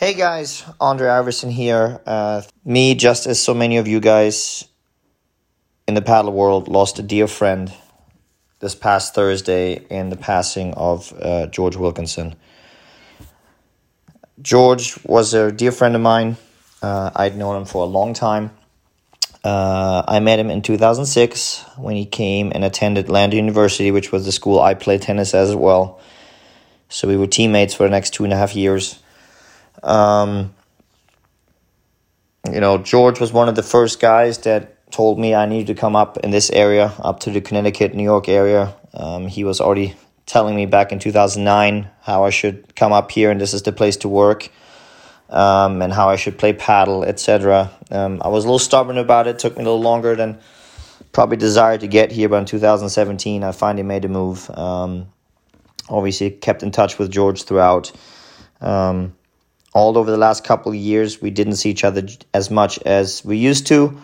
Hey guys, Andre Iverson here. Uh, me, just as so many of you guys in the paddle world, lost a dear friend this past Thursday in the passing of uh, George Wilkinson. George was a dear friend of mine. Uh, I'd known him for a long time. Uh, I met him in 2006 when he came and attended Lander University, which was the school I played tennis as well. So we were teammates for the next two and a half years. Um, you know, George was one of the first guys that told me I needed to come up in this area, up to the Connecticut, New York area. Um, he was already telling me back in 2009 how I should come up here and this is the place to work. Um, and how I should play paddle, etc. Um, I was a little stubborn about it. Took me a little longer than probably desired to get here, but in 2017 I finally made a move. Um, obviously, kept in touch with George throughout. Um, all over the last couple of years, we didn't see each other as much as we used to.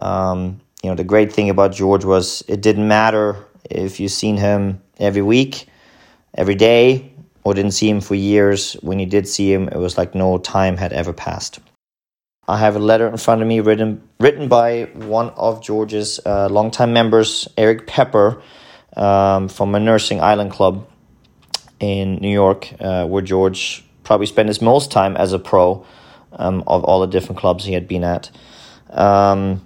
Um, you know, the great thing about George was it didn't matter if you seen him every week, every day, or didn't see him for years. When you did see him, it was like no time had ever passed. I have a letter in front of me written written by one of George's uh, longtime members, Eric Pepper, um, from Manursing Island Club in New York, uh, where George probably spent his most time as a pro um, of all the different clubs he had been at. Um,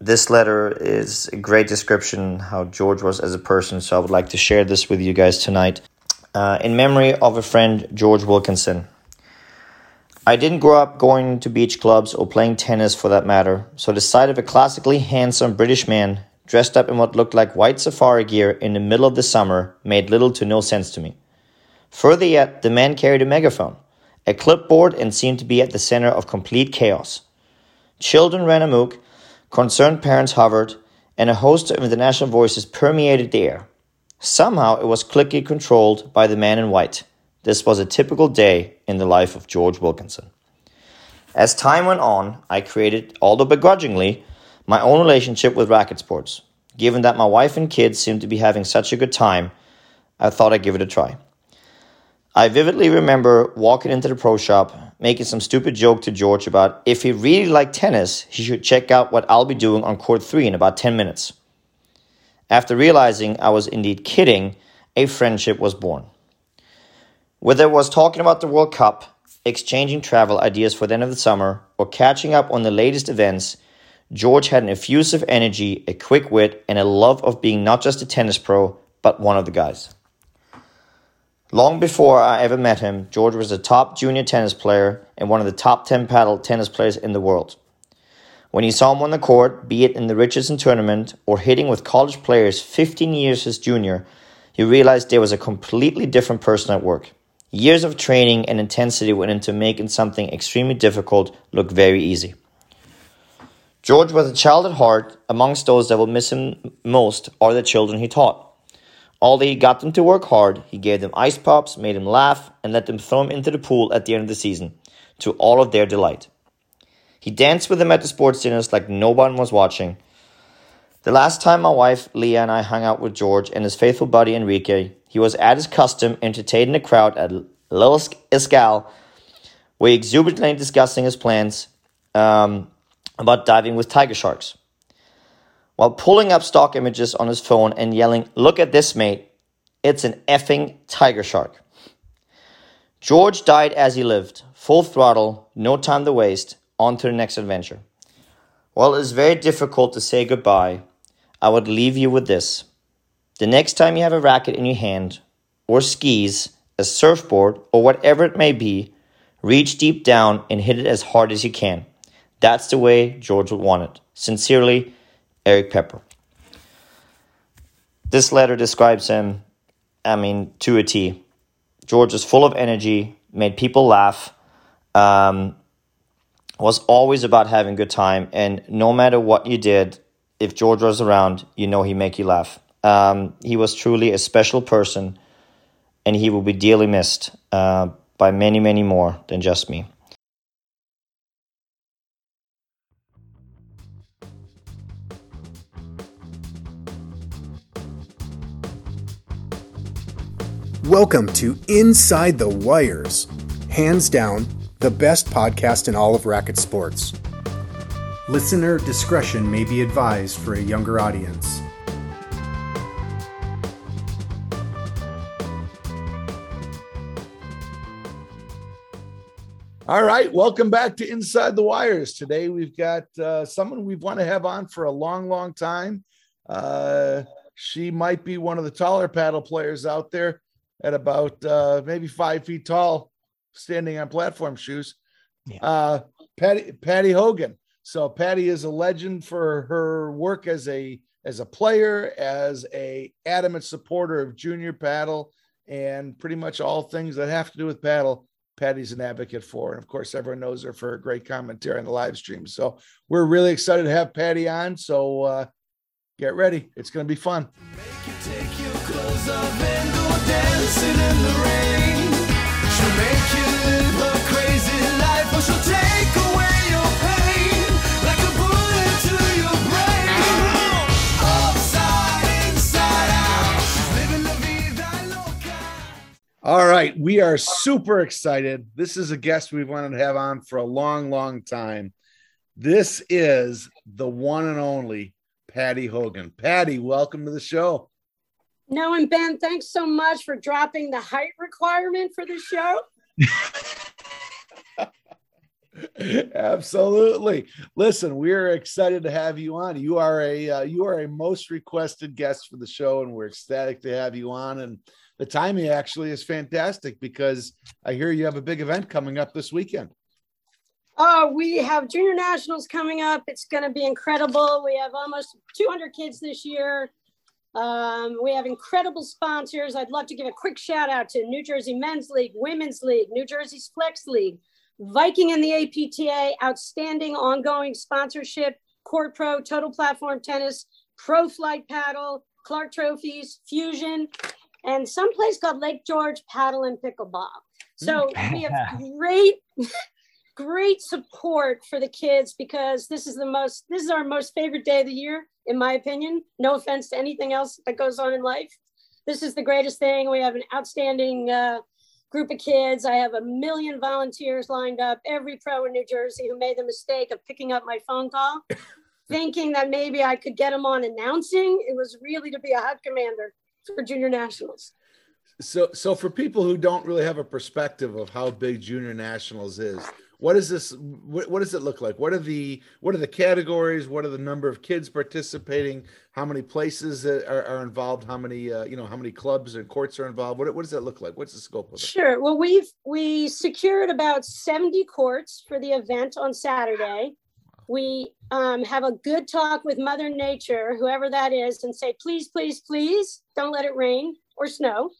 this letter is a great description how George was as a person, so I would like to share this with you guys tonight. Uh, in memory of a friend, George Wilkinson. I didn't grow up going to beach clubs or playing tennis for that matter, so the sight of a classically handsome British man dressed up in what looked like white safari gear in the middle of the summer made little to no sense to me. Further yet, the man carried a megaphone, a clipboard, and seemed to be at the center of complete chaos. Children ran amok, concerned parents hovered, and a host of international voices permeated the air. Somehow it was clicky controlled by the man in white. This was a typical day in the life of George Wilkinson. As time went on, I created, although begrudgingly, my own relationship with racket sports. Given that my wife and kids seemed to be having such a good time, I thought I'd give it a try. I vividly remember walking into the pro shop, making some stupid joke to George about if he really liked tennis, he should check out what I'll be doing on court 3 in about 10 minutes. After realizing I was indeed kidding, a friendship was born. Whether it was talking about the World Cup, exchanging travel ideas for the end of the summer, or catching up on the latest events, George had an effusive energy, a quick wit, and a love of being not just a tennis pro, but one of the guys. Long before I ever met him, George was a top junior tennis player and one of the top 10 paddle tennis players in the world. When you saw him on the court, be it in the Richardson tournament or hitting with college players 15 years his junior, you realized there was a completely different person at work. Years of training and intensity went into making something extremely difficult look very easy. George was a child at heart. Amongst those that will miss him most are the children he taught. Although he got them to work hard, he gave them ice pops, made them laugh, and let them throw him into the pool at the end of the season, to all of their delight. He danced with them at the sports dinners like no one was watching. The last time my wife Leah and I hung out with George and his faithful buddy Enrique, he was at his custom entertaining the crowd at Little Escal, where he exuberantly discussing his plans um, about diving with tiger sharks while pulling up stock images on his phone and yelling, Look at this, mate. It's an effing tiger shark. George died as he lived, full throttle, no time to waste, on to the next adventure. While it is very difficult to say goodbye, I would leave you with this. The next time you have a racket in your hand, or skis, a surfboard, or whatever it may be, reach deep down and hit it as hard as you can. That's the way George would want it. Sincerely, Eric Pepper. This letter describes him, I mean, to a T. George is full of energy, made people laugh, um, was always about having a good time, and no matter what you did, if George was around, you know he'd make you laugh. Um, he was truly a special person, and he will be dearly missed uh, by many, many more than just me. Welcome to Inside the Wires, Hands down, the best podcast in all of racket sports. Listener discretion may be advised for a younger audience. All right, welcome back to Inside the Wires. Today we've got uh, someone we've want to have on for a long, long time. Uh, she might be one of the taller paddle players out there at about uh, maybe five feet tall, standing on platform shoes. Yeah. Uh, Patty Patty Hogan. So Patty is a legend for her work as a as a player, as a adamant supporter of junior paddle, and pretty much all things that have to do with paddle. Patty's an advocate for. And of course, everyone knows her for her great commentary on the live stream. So we're really excited to have Patty on. So uh, get ready. It's going to be fun. All right, we are super excited. This is a guest we've wanted to have on for a long, long time. This is the one and only Patty Hogan. Patty, welcome to the show. No, and Ben, thanks so much for dropping the height requirement for the show. Absolutely. Listen, we're excited to have you on. You are a uh, you are a most requested guest for the show, and we're ecstatic to have you on. And the timing actually is fantastic because I hear you have a big event coming up this weekend. Oh, we have junior nationals coming up. It's going to be incredible. We have almost 200 kids this year. Um, we have incredible sponsors. I'd love to give a quick shout out to New Jersey Men's League, Women's League, New Jersey's Flex League, Viking and the APTA, outstanding ongoing sponsorship, Court Pro, Total Platform Tennis, Pro Flight Paddle, Clark Trophies, Fusion, and some place called Lake George Paddle and Pickleball. So we have great, great support for the kids because this is the most, this is our most favorite day of the year, in my opinion. No offense to anything else that goes on in life. This is the greatest thing. We have an outstanding uh, group of kids. I have a million volunteers lined up, every pro in New Jersey who made the mistake of picking up my phone call, thinking that maybe I could get them on announcing. It was really to be a hut commander for junior nationals. So, so for people who don't really have a perspective of how big junior nationals is, what is this? What, what does it look like? What are the what are the categories? What are the number of kids participating? How many places are, are involved? How many uh, you know? How many clubs and courts are involved? What, what does that look like? What's the scope of it? Sure. Well, we've we secured about seventy courts for the event on Saturday we um, have a good talk with Mother Nature, whoever that is, and say, please, please, please don't let it rain or snow.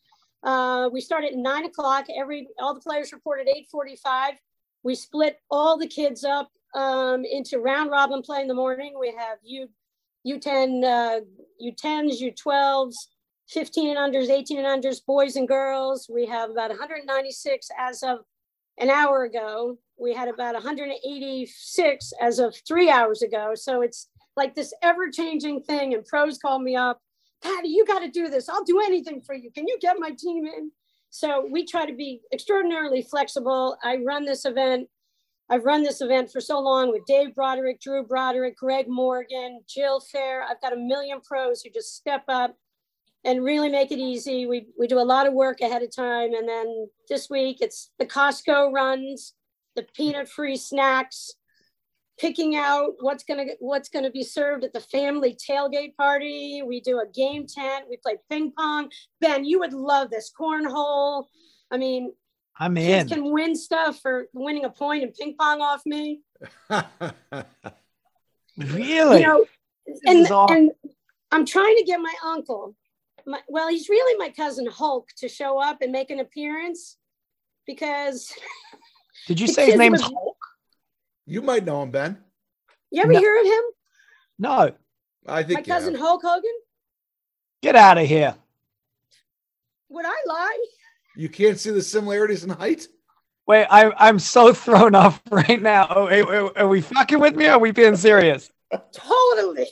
Uh, we start at nine o'clock. Every all the players report at eight forty-five. We split all the kids up um, into round robin play in the morning. We have U U10, uh, U10s, U12s, 15 and unders, 18 and unders, boys and girls. We have about 196 as of an hour ago. We had about 186 as of three hours ago. So it's like this ever changing thing. And pros call me up, Patty, you got to do this. I'll do anything for you. Can you get my team in? So we try to be extraordinarily flexible. I run this event. I've run this event for so long with Dave Broderick, Drew Broderick, Greg Morgan, Jill Fair. I've got a million pros who just step up and really make it easy. We, we do a lot of work ahead of time. And then this week it's the Costco runs, the peanut free snacks, picking out what's gonna what's gonna be served at the family tailgate party. We do a game tent. We play ping pong. Ben, you would love this cornhole. I mean, I'm in. Can win stuff for winning a point in ping pong off me. really? You know, and, and I'm trying to get my uncle my, well, he's really my cousin Hulk to show up and make an appearance because. Did you say his name's was, Hulk? You might know him, Ben. You ever no. hear of him? No. I think my cousin Hulk Hogan. Get out of here. Would I lie? You can't see the similarities in height. Wait, I, I'm so thrown off right now. Oh, are, are we fucking with me? Or are we being serious? totally.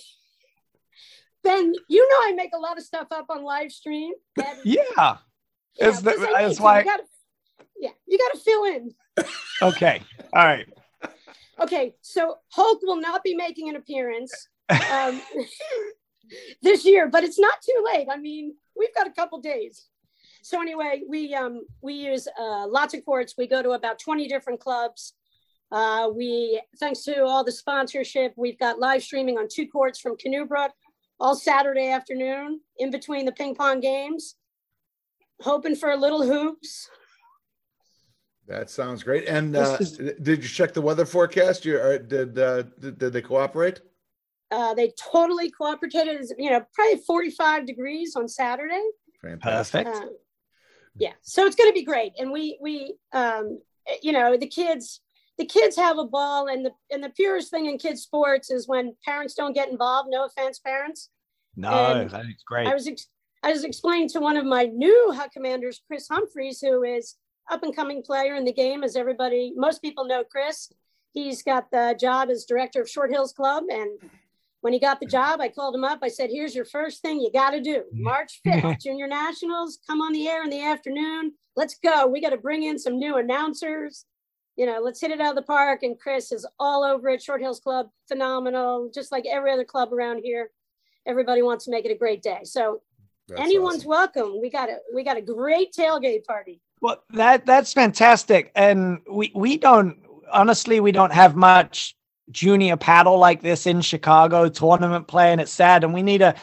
Ben, you know I make a lot of stuff up on live stream. yeah. yeah that's why. You gotta, Yeah, you got to fill in. Okay. All right. Okay, so Hulk will not be making an appearance um, this year, but it's not too late. I mean, we've got a couple days. So anyway, we um, we use uh, lots of courts. We go to about 20 different clubs. Uh, we, thanks to all the sponsorship, we've got live streaming on two courts from Canoe Brook all Saturday afternoon in between the ping pong games. Hoping for a little hoops. That sounds great. And uh, is- did you check the weather forecast? You or did, uh, did did they cooperate? Uh, they totally cooperated. You know, probably 45 degrees on Saturday. Fantastic. Perfect. Uh, yeah, so it's going to be great, and we we um, you know the kids the kids have a ball, and the and the purest thing in kids sports is when parents don't get involved. No offense, parents. No, that's great. I was ex- I was explaining to one of my new hut commanders, Chris Humphreys, who is up and coming player in the game, as everybody most people know. Chris, he's got the job as director of Short Hills Club, and when he got the job, I called him up. I said, "Here's your first thing you got to do: March 5th, Junior Nationals. Come on the air in the afternoon. Let's go. We got to bring in some new announcers." You know, let's hit it out of the park. And Chris is all over it. Short Hills Club, phenomenal, just like every other club around here everybody wants to make it a great day. So That's anyone's awesome. welcome. We got a we got a great tailgate party. Well, that that's fantastic, and we we don't honestly we don't have much junior paddle like this in Chicago tournament play, and it's sad. And we need a,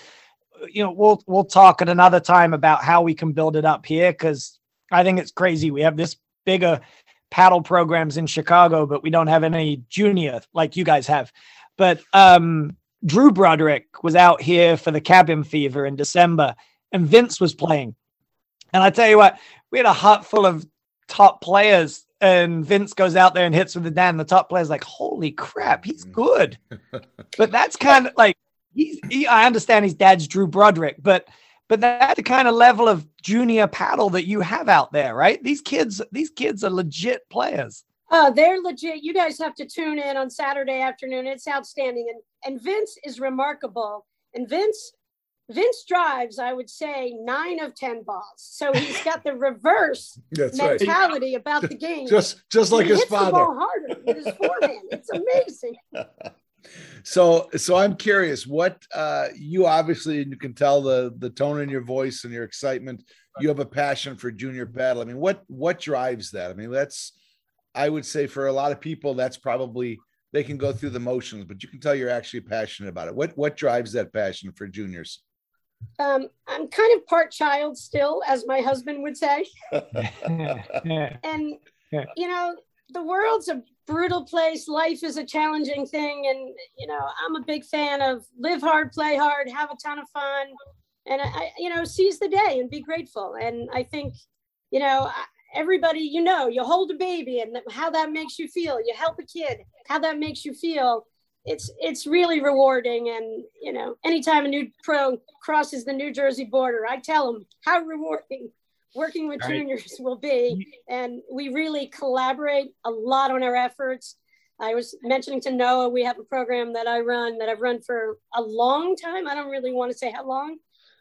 you know, we'll we'll talk at another time about how we can build it up here because I think it's crazy. We have this bigger paddle programs in Chicago, but we don't have any junior like you guys have. But um, Drew Broderick was out here for the Cabin Fever in December, and Vince was playing. And I tell you what, we had a hut full of top players, and Vince goes out there and hits with the Dan. The top player's like, "Holy crap, he's mm. good!" but that's kind of like he's. He, I understand his dad's Drew Broderick, but but that's the kind of level of junior paddle that you have out there, right? These kids, these kids are legit players. Oh, they're legit. You guys have to tune in on Saturday afternoon. It's outstanding. And and Vince is remarkable. And Vince Vince drives, I would say, nine of ten balls. So he's got the reverse That's right. mentality about the game. Just just like he his hits the father. ball harder with his forehand. It's amazing. So so I'm curious what uh you obviously you can tell the the tone in your voice and your excitement. You have a passion for junior paddle. I mean, what what drives that? I mean, that's I would say for a lot of people that's probably they can go through the motions, but you can tell you're actually passionate about it. What what drives that passion for juniors? Um, I'm kind of part child still, as my husband would say. and you know the world's a brutal place. Life is a challenging thing. And you know i'm a big fan of live hard play hard have a ton of fun. And i you know seize the day and be grateful. And i think you know everybody you know you hold a baby and how that makes you feel. You help a kid how that makes you feel it's it's really rewarding and you know anytime a new pro crosses the new jersey border i tell them how rewarding working with Right. juniors will be and we really collaborate a lot on our efforts. I was mentioning to Noah, we have a program that I run that I've run for a long time. I don't really want to say how long,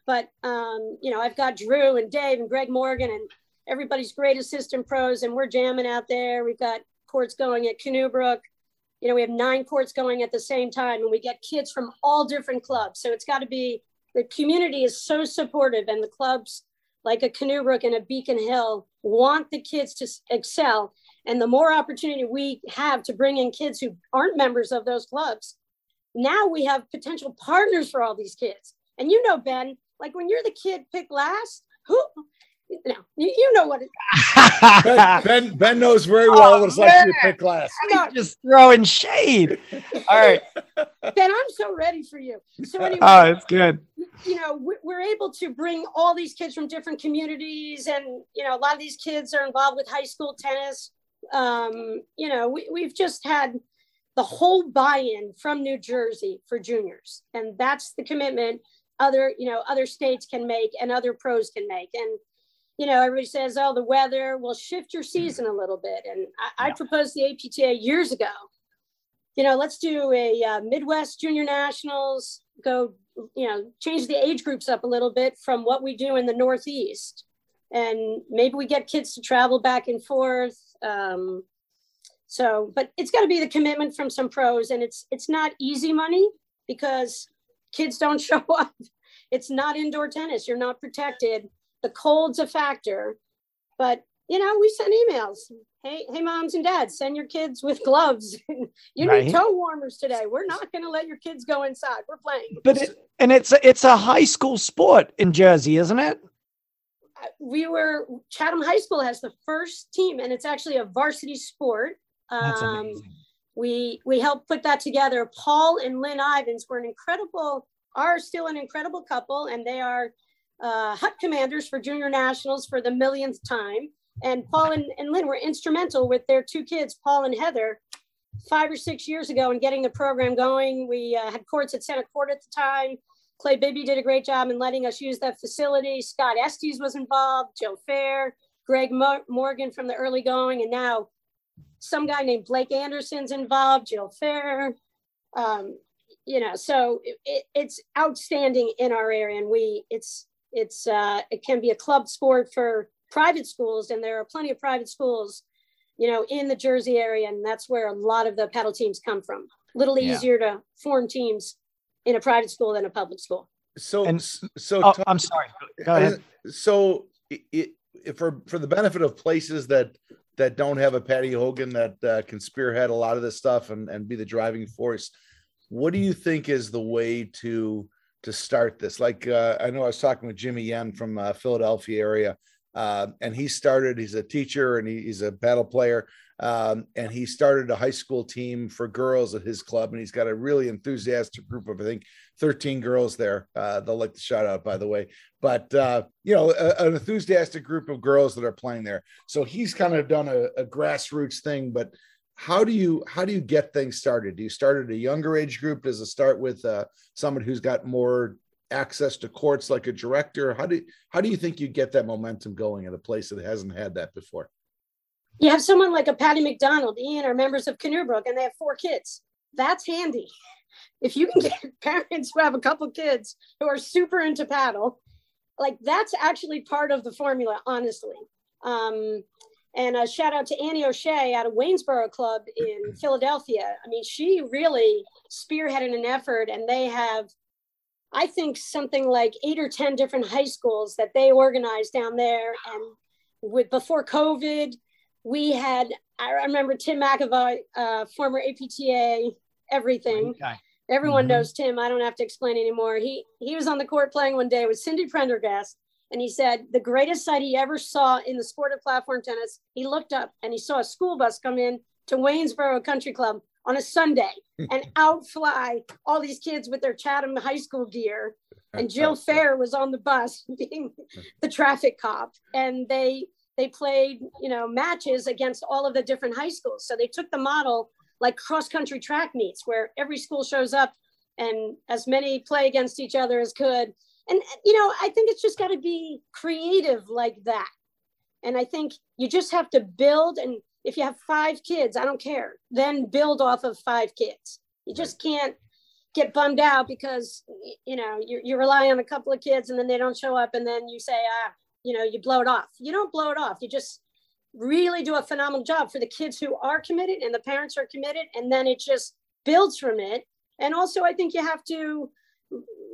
but um, you know, I've got Drew and Dave and Greg Morgan and everybody's great assistant pros, and we're jamming out there. We've got courts going at Canoe Brook. You know, we have nine courts going at the same time, and we get kids from all different clubs. So it's got to be the community is so supportive, and the clubs like a Canoe Brook and a Beacon Hill want the kids to excel. And the more opportunity we have to bring in kids who aren't members of those clubs, now we have potential partners for all these kids. And you know, Ben, like when you're the kid picked last, who, you know, you, you know what it, Ben, ben Ben knows very well Oh, what it's like to be man. pick class. no, just throwing shade. All right. Ben, I'm so ready for you. So anyway, Oh, it's good. you know, we- we're able to bring all these kids from different communities, and you know, a lot of these kids are involved with high school tennis. Um, you know, we, we've just had the whole buy-in from New Jersey for juniors, and that's the commitment other you know other states can make and other pros can make. And you know, everybody says, "Oh, the weather will shift your season a little bit," and I, I proposed the APTA years ago. You know, let's do a uh, Midwest Junior Nationals. Go you know, change the age groups up a little bit from what we do in the Northeast. and maybe we get kids to travel back and forth. Um, so, but it's got to be the commitment from some pros, and it's it's not easy money because kids don't show up. It's not indoor tennis. You're not protected. The cold's a factor, but you know we send emails. Hey, hey, moms and dads, send your kids with gloves. you Right. need toe warmers today. We're not going to let your kids go inside. We're playing. But it, and it's a, it's a high school sport in Jersey, isn't it? we were Chatham High School has the first team, and it's actually a varsity sport. That's Um, amazing. we we helped put that together. Paul and Lynn Ivans were an incredible, are still an incredible couple, and they are uh, hut commanders for junior nationals for the millionth time. And Paul and, and Lynn were instrumental with their two kids, Paul and Heather, five or six years ago in getting the program going. We uh, had courts at Santa Court at the time. Clay Bibby did a great job in letting us use that facility. Scott Estes was involved, Joe Fair, Greg Mo- Morgan from the early going, and now some guy named Blake Anderson's involved, Jill Fair. Um, you know, so it, it, it's outstanding in our area, and we it's it's uh, it can be a club sport for private schools, and there are plenty of private schools, you know, in the Jersey area, and that's where a lot of the paddle teams come from. A little Yeah. easier to form teams in a private school than a public school. So, And- so Oh, talk- I'm sorry. Go ahead. So, it, it, for for the benefit of places that that don't have a Patty Hogan that uh, can spearhead a lot of this stuff and and be the driving force, what do you think is the way to to start this? Like uh, I know I was talking with Jimmy Yen from uh, Philadelphia area, uh, and he started. He's a teacher and he, he's a paddle player. Um, and he started a high school team for girls at his club, and he's got a really enthusiastic group of I think 13 girls there. Uh, they'll like the shout out, by the way. But uh, you know, a, an enthusiastic group of girls that are playing there. So he's kind of done a, a grassroots thing. But how do you how do you get things started? Do you start at a younger age group? Does it start with uh, someone who's got more access to courts, like a director? How do how do you think you get that momentum going at a place that hasn't had that before? You have someone like a Patty McDonald, Ian are members of Canoebrook, and they have four kids. That's handy. If you can get parents who have a couple kids who are super into paddle, like that's actually part of the formula, honestly. Um, and a shout out to Annie O'Shea out of Waynesborough Club in Philadelphia. I mean, she really spearheaded an effort, and they have, I think, something like eight or 10 different high schools that they organized down there. And with before COVID, we had, I remember Tim McAvoy, uh, former APTA, everything. Okay. Everyone Mhm. knows Tim. I don't have to explain anymore. He he was on the court playing one day with Cindy Prendergast, and he said the greatest sight he ever saw in the sport of platform tennis. He looked up and he saw a school bus come in to Waynesborough Country Club on a Sunday and outfly all these kids with their Chatham High School gear. And Jill Fair was on the bus being the traffic cop, and they they played you know matches against all of the different high schools. So they took the model like cross country track meets where every school shows up and as many play against each other as could. And you know, I think it's just got to be creative like that. And I think you just have to build and if you have five kids, I don't care, then build off of five kids. You just can't get bummed out because you know you, you rely on a couple of kids and then they don't show up and then you say ah you know you blow it off you don't blow it off you just really do a phenomenal job for the kids who are committed and the parents are committed and then it just builds from it and also i think you have to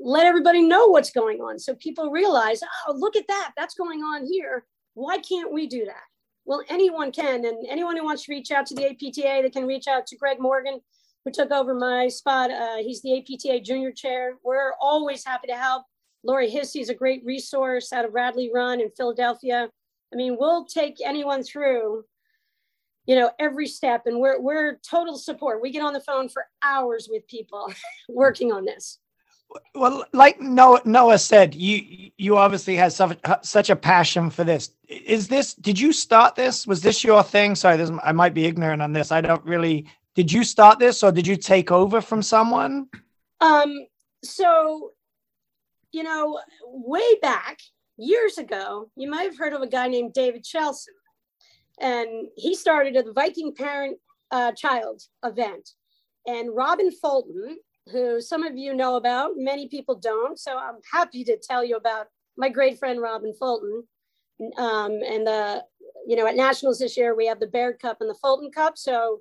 let everybody know what's going on so people realize oh look at that that's going on here. Why can't we do that? Well anyone can and anyone who wants to reach out to the apta they can reach out to greg morgan who took over my spot. Uh, he's the apta junior chair. We're always happy to help. Lori hissey is a great resource out of radley run in philadelphia. I mean, we'll take anyone through, you know, every step, and we're we're total support. We get on the phone for hours with people working on this. Well, like Noah, Noah said, you you obviously had such such a passion for this. Is this? Did you start this? Was this your thing? Sorry, this I might be ignorant on this. I don't really. Did you start this, or did you take over from someone? Um, so, you know, way back years ago, you might have heard of a guy named David Chelson, and he started a Viking parent uh, child event. And Robin Fulton, who some of you know about, many people don't. So I'm happy to tell you about my great friend Robin Fulton. Um, and the, you know, at nationals this year, we have the Baird Cup and the Fulton Cup. So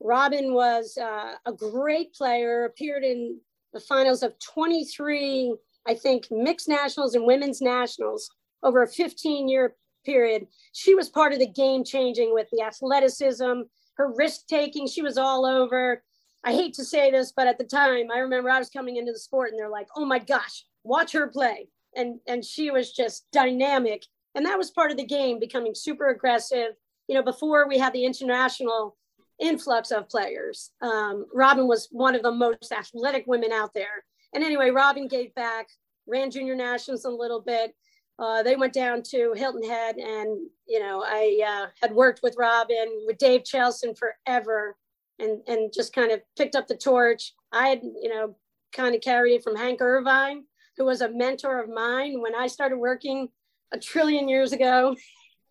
Robin was uh, a great player, appeared in the finals of 23, I think, mixed nationals and women's nationals over a 15 year period. She was part of the game changing with the athleticism, her risk taking. She was all over. I hate to say this, but at the time, I remember I was coming into the sport and they're like, oh my gosh, watch her play. And, and she was just dynamic. And that was part of the game, becoming super aggressive. You know, before we had the international influx of players, um, Robin was one of the most athletic women out there. And anyway, Robin gave back, ran junior nationals a little bit. Uh, they went down to Hilton Head, and you know, I uh, had worked with Robin, with Dave Chelson forever, and and just kind of picked up the torch. I had, you know, kind of carried it from Hank Irvine, who was a mentor of mine when I started working a trillion years ago.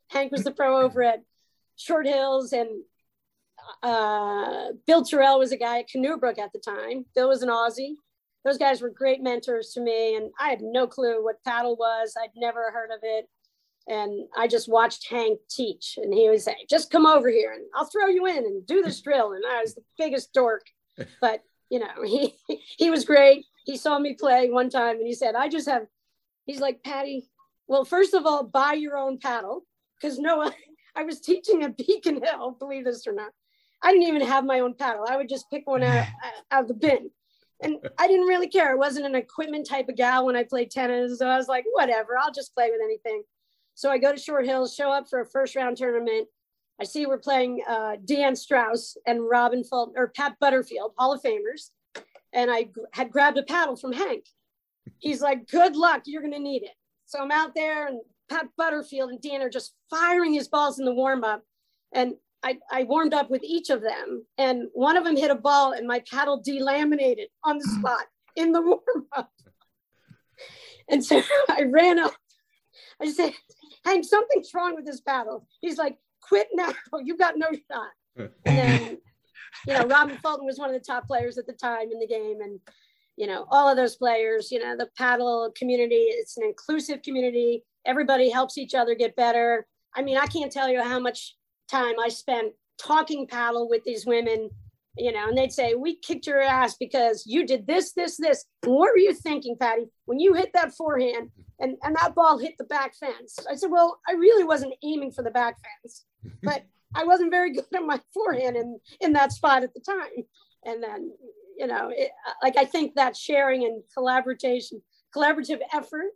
Hank was the pro over at Short Hills, and uh, Bill Terrell was a guy at Canoebrook at the time. Bill was an Aussie. Those guys were great mentors to me, and I had no clue what paddle was. I'd never heard of it. And I just watched Hank teach, and he would say, Just come over here and I'll throw you in and do this drill. And I was the biggest dork. But, you know, he, he was great. He saw me play one time and he said, I just have, he's like, Patty, well, first of all, buy your own paddle because no, I was teaching at Beacon Hill, believe this or not. I didn't even have my own paddle. I would just pick one out, out of the bin. And I didn't really care. I wasn't an equipment type of gal when I played tennis. So I was like, whatever, I'll just play with anything. So I go to Short Hills, show up for a first round tournament. I see we're playing uh, Deanne Strauss and Robin Fulton or Pat Butterfield, Hall of Famers. And I g- had grabbed a paddle from Hank. He's like, good luck, you're going to need it. So I'm out there and Pat Butterfield and Dan are just firing his balls in the warm up. And I, I warmed up with each of them. And one of them hit a ball and my paddle delaminated on the spot in the warm up. And so I ran up. I said, Hank, something's wrong with this paddle. He's like, quit now. You got no shot. And then, you know, Robin Fulton was one of the top players at the time in the game. And, you know, all of those players, you know, the paddle community, it's an inclusive community. Everybody helps each other get better. I mean, I can't tell you how much time I spent talking paddle with these women, you know, and they'd say, We kicked your ass because you did this, this, this. what were you thinking, Patty, when you hit that forehand and, and that ball hit the back fence? I said, Well, I really wasn't aiming for the back fence, but I wasn't very good at my forehand in, in that spot at the time. And then, you know, it, like I think that sharing and collaboration, collaborative effort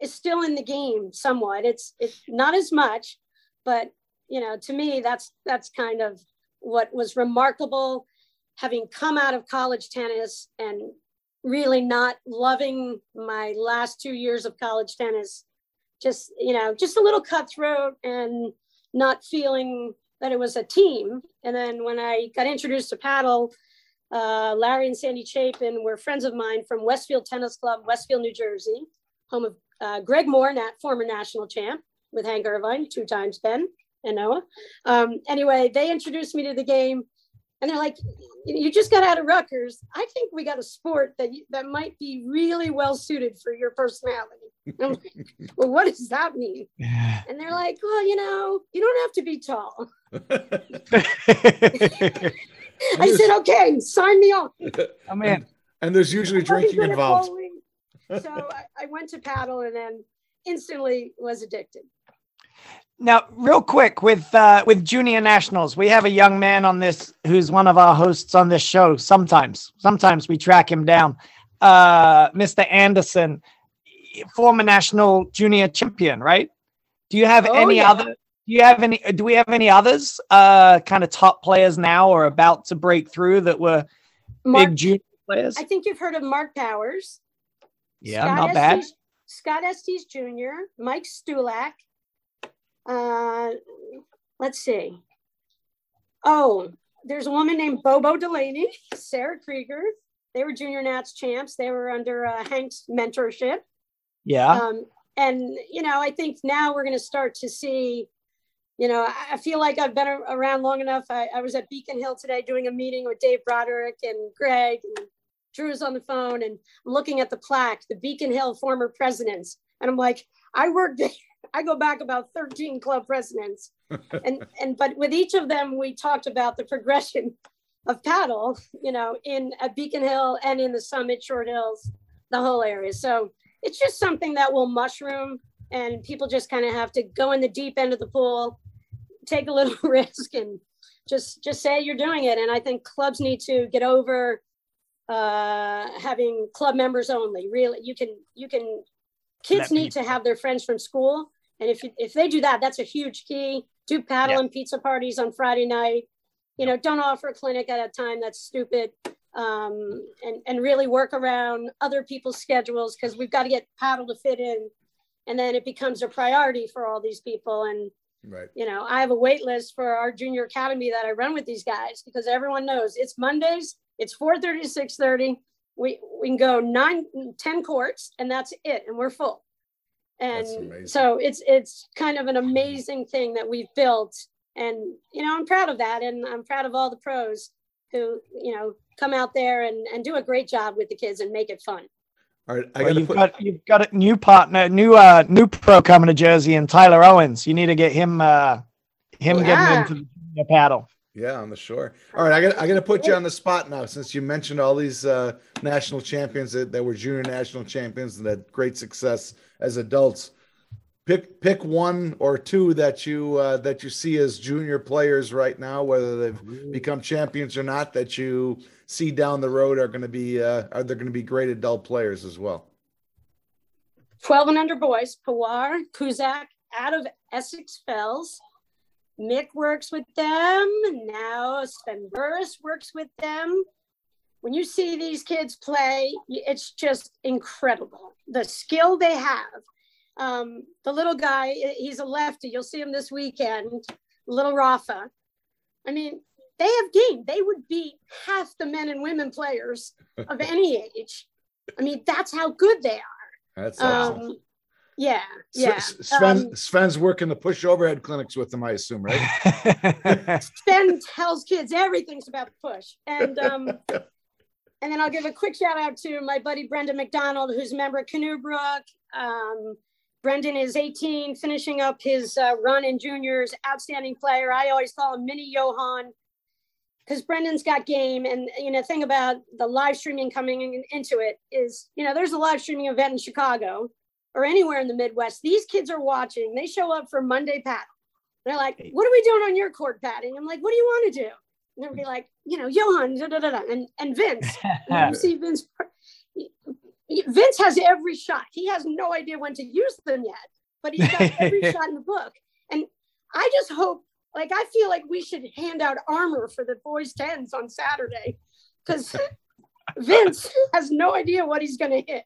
is still in the game somewhat. It's it's not as much, but you know, to me, that's that's kind of what was remarkable having come out of college tennis and really not loving my last two years of college tennis just you know just a little cutthroat and not feeling that it was a team and then when i got introduced to paddle uh, larry and sandy chapin were friends of mine from westfield tennis club westfield new jersey home of uh, greg moore nat, former national champ with hank irvine two times ben and Noah. Um, anyway, they introduced me to the game, and they're like, "You just got out of Rutgers. I think we got a sport that that might be really well suited for your personality." Like, well, what does that mean? And they're like, "Well, you know, you don't have to be tall." I said, "Okay, sign me on." Oh, I mean, and there's usually drinking involved. So I, I went to paddle, and then instantly was addicted. Now, real quick with uh, with junior nationals, we have a young man on this who's one of our hosts on this show. Sometimes, sometimes we track him down. Uh, Mr. Anderson, former national junior champion, right? Do you have Oh, any yeah. other? Do you have any? Do we have any others? Uh, kind of top players now or about to break through that were Mark, big junior players? I think you've heard of Mark Powers. Yeah, Scott not bad. Scott Estes Jr., Mike Stulak. Uh, let's see. Oh, there's a woman named Bobo Delaney, Sarah Krieger. They were junior Nats champs. They were under uh, Hank's mentorship. Yeah. Um, and, you know, I think now we're going to start to see, you know, I, feel like I've been around long enough. I, I was at Beacon Hill today doing a meeting with Dave Broderick and Greg and Drew's on the phone and I'm looking at the plaque, the Beacon Hill former presidents. And I'm like, I worked there I go back about 13 club presidents. and and but with each of them we talked about the progression of paddle, you know, in at Beacon Hill and in the Summit Short Hills, the whole area. So it's just something that will mushroom and people just kind of have to go in the deep end of the pool, take a little risk and just just say you're doing it. And I think clubs need to get over uh, having club members only. Really, you can you can kids need to have their friends from school, and if you, if they do that, that's a huge key. Do paddle yeah. and pizza parties on Friday night. You know, don't offer a clinic at a time that's stupid. Um, and and really work around other people's schedules because we've got to get paddle to fit in, and then it becomes a priority for all these people. And Right. You know, I have a wait list for our junior academy that I run with these guys because everyone knows it's Mondays it's 4:30 to 6:30. We we can go nine, ten 10 courts, and that's it, and we're full. And so it's it's kind of an amazing thing that we've built, and you know I'm proud of that, and I'm proud of all the pros who you know come out there and and do a great job with the kids and make it fun. All right, I well, you've put... got you've got a new partner, new uh new pro coming to Jersey, and Tyler Owens. You need to get him uh him yeah. getting into the paddle. Yeah, on the shore. All right, I got I got to put you on the spot now since you mentioned all these uh, national champions that, that were junior national champions and had great success as adults. Pick pick one or two that you uh, that you see as junior players right now, whether they've become champions or not, that you see down the road are going to be uh, are they going to be great adult players as well. Twelve and under boys: Pawar, Kuzak, out of Essex Fells, Mick works with them. Now Sven Burris works with them. When you see these kids play, it's just incredible. The skill they have. Um, the little guy, he's a lefty. You'll see him this weekend, little Rafa. I mean, they have game. They would beat half the men and women players of any age. I mean, that's how good they are. That's awesome. Um, yeah, yeah. Sven, um, Sven's working the push overhead clinics with them, I assume, right? Sven tells kids everything's about the push, and um, and then I'll give a quick shout out to my buddy Brendan McDonald, who's a member at Canoe Brook. Um, Brendan is 18, finishing up his uh, run in juniors. Outstanding player. I always call him Mini Johan because Brendan's got game. And you know, thing about the live streaming coming in, into it is, you know, there's a live streaming event in Chicago or anywhere in the Midwest, these kids are watching. They show up for Monday paddle. They're like, "What are we doing on your court padding?" I'm like, "What do you want to do?" And they'll be like, "You know, Johan, da, da, da, da. and and Vince." and you see Vince. Vince has every shot. He has no idea when to use them yet, but he's got every shot in the book. And I just hope, like, I feel like we should hand out armor for the boys' tens on Saturday because Vince has no idea what he's going to hit.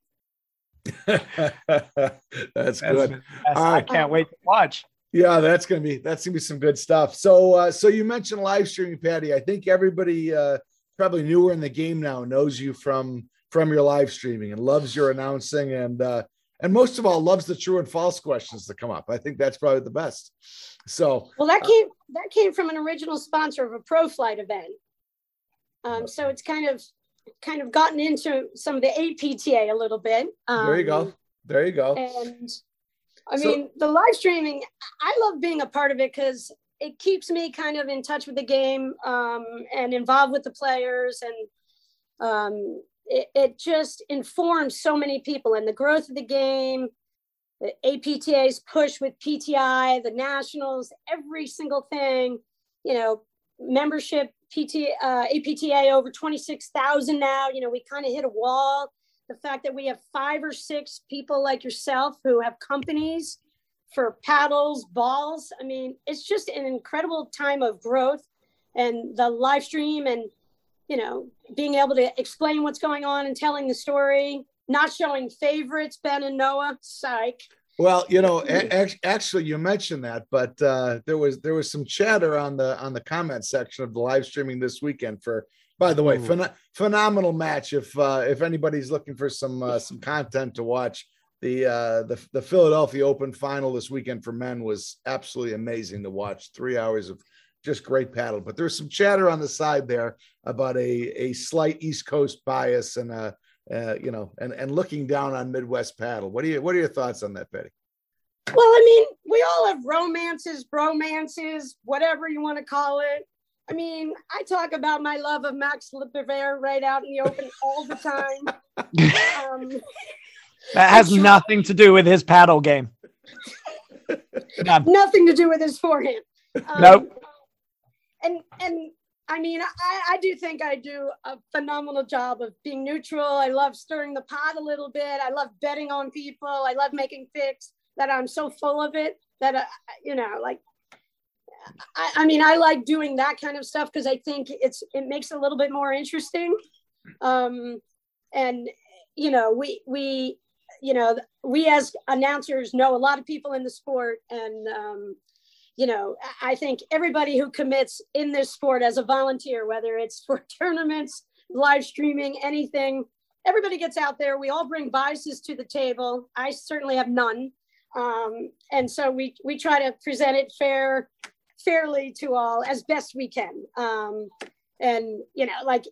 that's, good. That's, I can't wait to watch. Yeah, that's gonna be that's gonna be some good stuff. So, uh, so you mentioned live streaming, Patty. I think everybody uh, probably newer in the game now knows you from from your live streaming and loves your announcing and uh, and most of all loves the true and false questions that come up. I think that's probably the best. So, well, that uh, came that came from an original sponsor of a pro flight event. Um, so it's kind of kind of gotten into some of the APTA a little bit. Um, there you go. Um, there you go. And I so, mean, the live streaming, I love being a part of it because it keeps me kind of in touch with the game um, and involved with the players. And um, it, it just informs so many people and the growth of the game, the APTA's push with PTI, the nationals, every single thing, you know, membership PT, uh, APTA over 26,000 now. You know, we kind of hit a wall. The fact that we have five or six people like yourself who have companies for paddles, balls. I mean, it's just an incredible time of growth and the live stream and, you know, being able to explain what's going on and telling the story, not showing favorites, Ben and Noah, psych. Well, you know, a- actually, you mentioned that, but uh, there was there was some chatter on the on the comment section of the live streaming this weekend. For by the way, phen- phenomenal match. If uh, if anybody's looking for some uh, some content to watch, the uh, the the Philadelphia Open final this weekend for men was absolutely amazing to watch. Three hours of just great paddle. But there's some chatter on the side there about a a slight East Coast bias and a uh, you know, and and looking down on Midwest paddle. What do you what are your thoughts on that, Betty? Well, I mean, we all have romances, bromances, whatever you want to call it. I mean, I talk about my love of Max Lipperver right out in the open all the time. Um, That has nothing to do with his paddle game. Nothing to do with his forehand. Um, Nope. And and I mean, I, I do think I do a phenomenal job of being neutral. I love stirring the pot a little bit. I love betting on people. I love making picks. That I'm so full of it that uh, you know, like. I, I mean, I like doing that kind of stuff because I think it's it makes it a little bit more interesting. Um, and you know, we we you know we as announcers know a lot of people in the sport and um, you know i think everybody who commits in this sport as a volunteer whether it's for tournaments live streaming anything everybody gets out there. We all bring biases to the table. I certainly have none. Um, and so we we try to present it fair fairly to all as best we can. Um, and you know like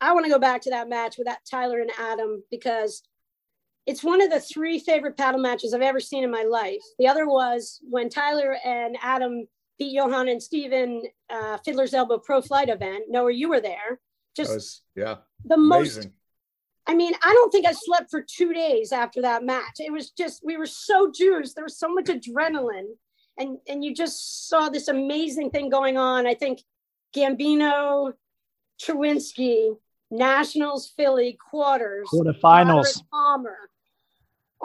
i want to go back to that match with that tyler and adam because it's one of the three favorite paddle matches I've ever seen in my life. The other was when Tyler and Adam beat Johan and Steven uh, Fiddler's Elbow Pro Flight event. Noah, you were there. Just was, yeah, the most. amazing. I mean, I don't think I slept for two days after that match. It was just we were so juiced. There was so much adrenaline, and and you just saw this amazing thing going on. I think Gambino, Trewinski, Nationals, Philly, quarters, Quarterfinals. Broderick Palmer.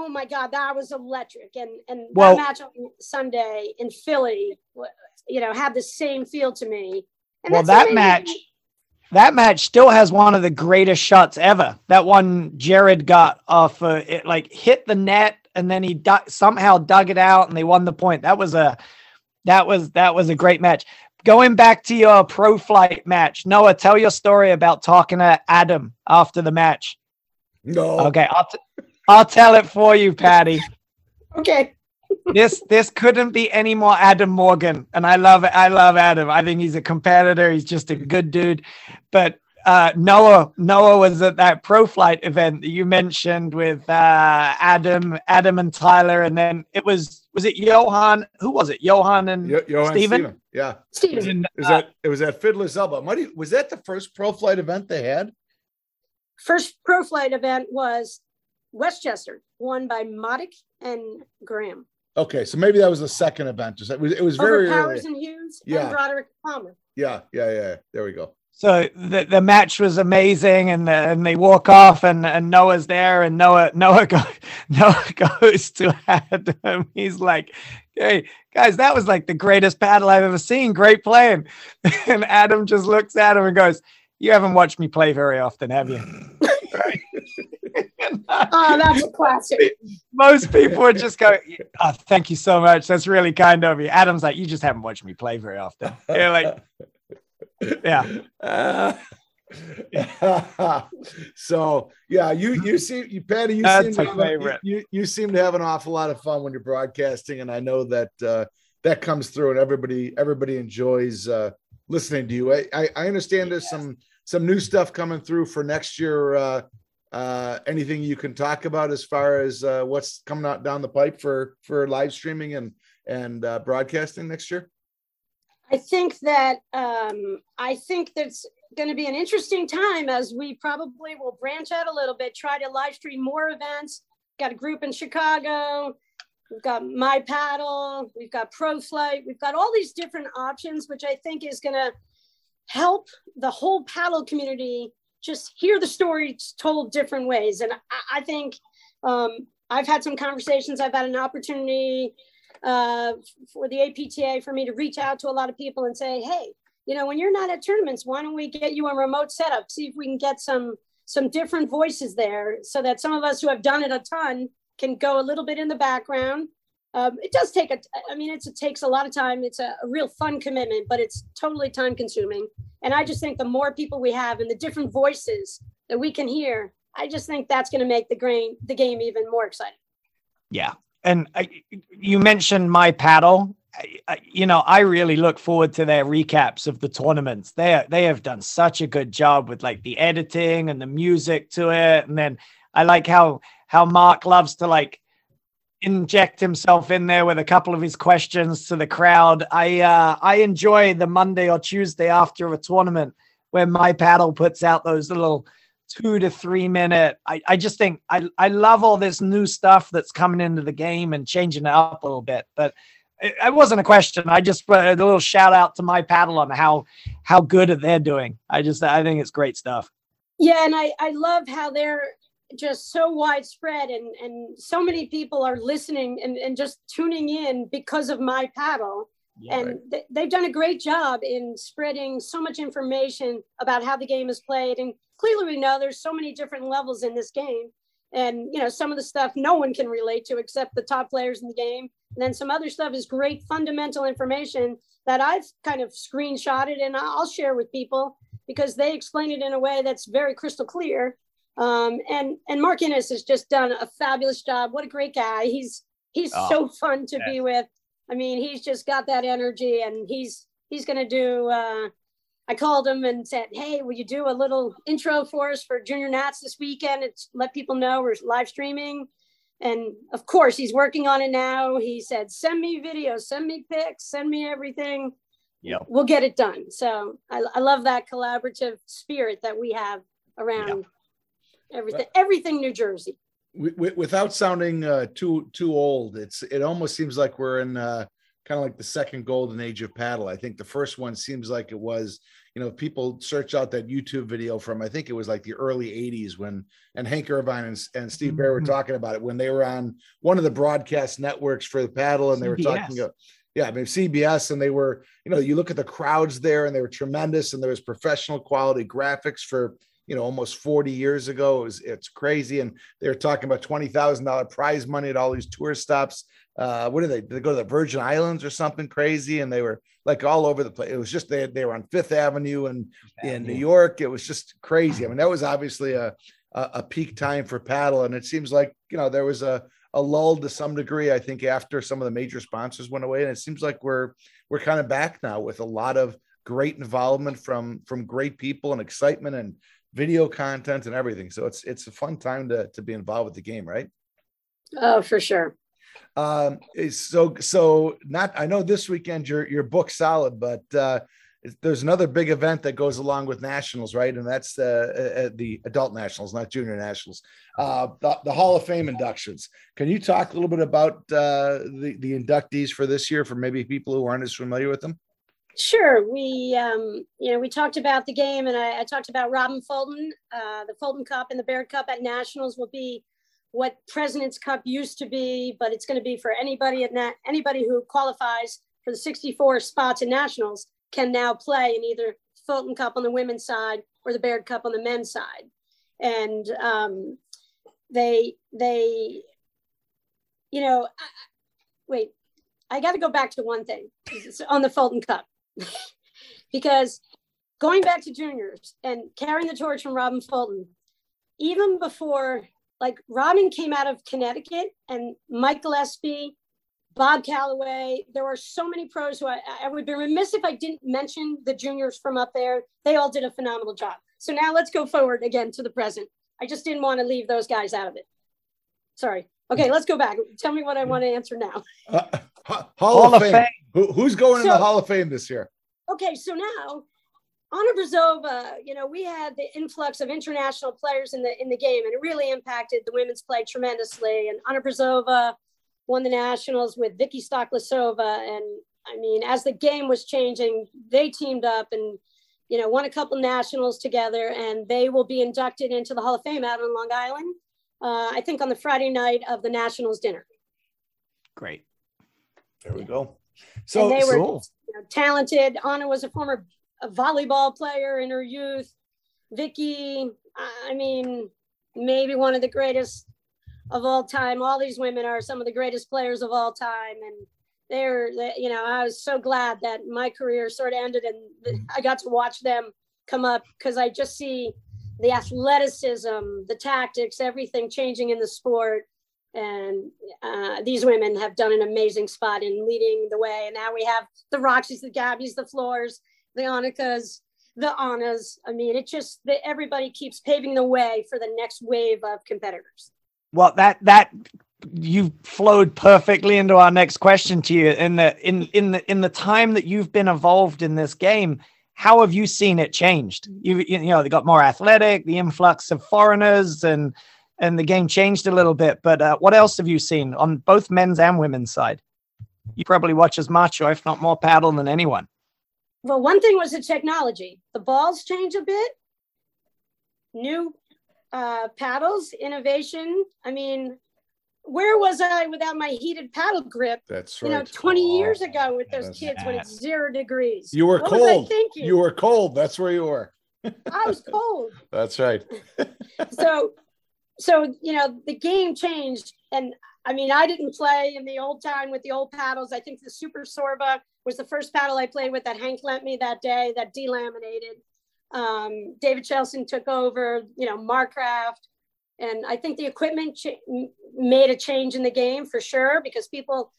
Oh my God, that was electric. And and Well- that match on Sunday in Philly, you know, had the same feel to me. And Well, that amazing. match, that match still has one of the greatest shots ever. That one Jared got off, uh, it like hit the net and then he du- somehow dug it out and they won the point. That was a, that was that was a great match. Going back to your pro flight match, Noah, tell your story about talking to Adam after the match. No, Okay, I'll t- I'll tell it for you, Patty. Okay. this this couldn't be any more Adam Morgan, and I love it. I love Adam. I think he's a competitor. He's just a good dude. But uh, Noah Noah was at that pro flight event that you mentioned with uh, Adam Adam and Tyler, and then it was was it Johan? Who was it? Johan and Yo- Johan Steven? Steven. Yeah, Steven. and, is uh, that it was at Fiddler's Elbow? Might was that the first pro flight event they had? First pro flight event was Westchester, won by Modic and Graham. Okay, so maybe that was the second event. It was it was Over very Powers early. and Hughes Yeah. and Broderick Palmer. Yeah, yeah, yeah. There we go. So the, the match was amazing, and the, and they walk off, and, and Noah's there, and Noah Noah go, Noah goes to Adam. He's like, "Hey guys, that was like the greatest paddle I've ever seen. Great playing." And Adam just looks at him and goes, "You haven't watched me play very often, have you?" Oh, that's a classic. Most people would just go, "Oh, thank you so much. That's really kind of you." Adam's like, "You just haven't watched me play very often." You're like, "Yeah." Uh, so yeah, you you seem you Patty, you That's seem to have a- favorite. you you seem to have an awful lot of fun when you're broadcasting, and I know that uh, that comes through, and everybody everybody enjoys uh, listening to you. I, I I understand there's some some new stuff coming through for next year. Uh, uh, anything you can talk about as far as uh, what's coming out down the pipe for for live streaming and and uh, broadcasting next year? I think that um, I think that's going to be an interesting time as we probably will branch out a little bit, try to live stream more events. Got a group in Chicago. We've got My Paddle. We've got Pro Flight. We've got all these different options, which I think is going to help the whole paddle community just hear the stories told different ways. And I, I think um, I've had some conversations. I've had an opportunity uh, for the APTA for me to reach out to a lot of people and say, hey, you know, when you're not at tournaments, why don't we get you a remote setup? See if we can get some some different voices there, so that some of us who have done it a ton can go a little bit in the background. Um, it does take a, I mean, it's, it takes a lot of time. It's a, a real fun commitment, but it's totally time consuming. And I just think the more people we have and the different voices that we can hear, I just think that's going to make the game the game even more exciting. Yeah. And I, you mentioned my paddle. I, you know, I really look forward to their recaps of the tournaments. They they have done such a good job with like the editing and the music to it. And then I like how how Mark loves to like inject himself in there with a couple of his questions to the crowd. I uh, I enjoy the Monday or Tuesday after a tournament where my paddle puts out those little two to three minute. I, I just think I, I love all this new stuff that's coming into the game and changing it up a little bit. But it, it wasn't a question. I just put a little shout out to my paddle on how how good they're doing. I just I think it's great stuff. Yeah, and I, I love how they're just so widespread and, and so many people are listening and, and just tuning in because of my paddle. Yeah, and right. th- they've done a great job in spreading so much information about how the game is played. And clearly, we know there's so many different levels in this game. And, you know, some of the stuff no one can relate to except the top players in the game. And then some other stuff is great fundamental information that I've kind of screenshotted and I'll share with people because they explain it in a way that's very crystal clear. Um, and and Mark Innes has just done a fabulous job. What a great guy! He's he's oh, so fun to be with. I mean, he's just got that energy, and he's he's going to do. Uh, I called him and said, "Hey, will you do a little intro for us for Junior Nats this weekend? It's let people know we're live streaming." And of course, he's working on it now. He said, "Send me videos, send me pics, send me everything." Yeah, we'll get it done. So I, I love that collaborative spirit that we have around yep. Everything, everything New Jersey. without sounding uh, too too old, it's it almost seems like we're in uh, kind of like the second golden age of paddle. I think the first one seems like it was, you know, people search out that YouTube video from I think it was like the early '80s when and Hank Irvine and, and Steve Baird were mm-hmm. talking about it when they were on one of the broadcast networks for the paddle, and they were talking about yeah, I mean CBS, and they were, you know, you look at the crowds there, and they were tremendous, and there was professional quality graphics for, you know, almost 40 years ago. It was, it's crazy, and they were talking about twenty thousand dollar prize money at all these tour stops. Uh, what did they? Did they go to the Virgin Islands or something crazy? And they were like all over the place. It was just they they were on Fifth Avenue and in New York. It was just crazy. I mean, that was obviously a a, a peak time for paddle, and it seems like you know there was a a lull to some degree. I think after some of the major sponsors went away, and it seems like we're we're kind of back now with a lot of great involvement from from great people and excitement and video content and everything. So it's it's a fun time to to be involved with the game, right? Oh, for sure. Um, so so not I know this weekend your your book solid, but uh, there's another big event that goes along with nationals, right? And that's uh, uh, the adult nationals, not junior nationals. Uh, the, the, Hall of Fame inductions. Can you talk a little bit about uh, the the inductees for this year, for maybe people who aren't as familiar with them? Sure. We, um, you know, we talked about the game, and I, I talked about Robin Fulton. Uh, the Fulton Cup and the Baird Cup at nationals will be what President's Cup used to be, but it's going to be for anybody at na- anybody who qualifies for the 64 spots in nationals can now play in either Fulton Cup on the women's side or the Baird Cup on the men's side. And um, they, they, you know, I, wait, I got to go back to one thing on the Fulton Cup because going back to juniors and carrying the torch from Robin Fulton, even before, like Robin came out of Connecticut and Mike Gillespie Bob Calloway. There were so many pros who I, I would be remiss if I didn't mention the juniors from up there. They all did a phenomenal job. So now let's go forward again to the present. I just didn't want to leave those guys out of it. Sorry. Okay, let's go back. Tell me what I mm. want to answer now. Uh, Hall, Hall, of, Fame. Fame. Who, who's going so, in the Hall of Fame this year? Okay, so now Anna Brzova, you know, we had the influx of international players in the in the game, and it really impacted the women's play tremendously. And Anna Brzova, won the nationals with Vicky Stoklasova. And I mean, as the game was changing, they teamed up and, you know, won a couple nationals together and they will be inducted into the Hall of Fame out on Long Island, uh, I think on the Friday night of the nationals dinner. Great. There we go. So and they were you know, talented. Anna was a former volleyball player in her youth. Vicky, I mean, maybe one of the greatest of all time. All these women are some of the greatest players of all time. And they're, they, you know, I was so glad that my career sort of ended and mm-hmm. I got to watch them come up because I just see the athleticism, the tactics, everything changing in the sport. And uh, these women have done an amazing spot in leading the way. And now we have the Roxys, the Gabbies, the Floors, the Annikas, the Annas. I mean, it just, the, everybody keeps paving the way for the next wave of competitors well that that you flowed perfectly into our next question to you in the in in the in the time that you've been involved in this game how have you seen it changed you you know they got more athletic the influx of foreigners and and the game changed a little bit but uh, what else have you seen on both men's and women's side you probably watch as much or if not more paddle than anyone well one thing was the technology the balls change a bit new uh, paddles innovation i mean where was I without my heated paddle grip? That's right. You know, 20 years ago with those kids when it's zero degrees. You were what cold. You were cold. That's where you were. I was cold. That's right. so, so you know, the game changed, and I mean, I didn't play in the old time with the old paddles. I think the Super Sorba was the first paddle I played with that Hank lent me that day that delaminated. Um, David Chelson took over. You know, Marcraft and I think the equipment ch- made a change in the game for sure because people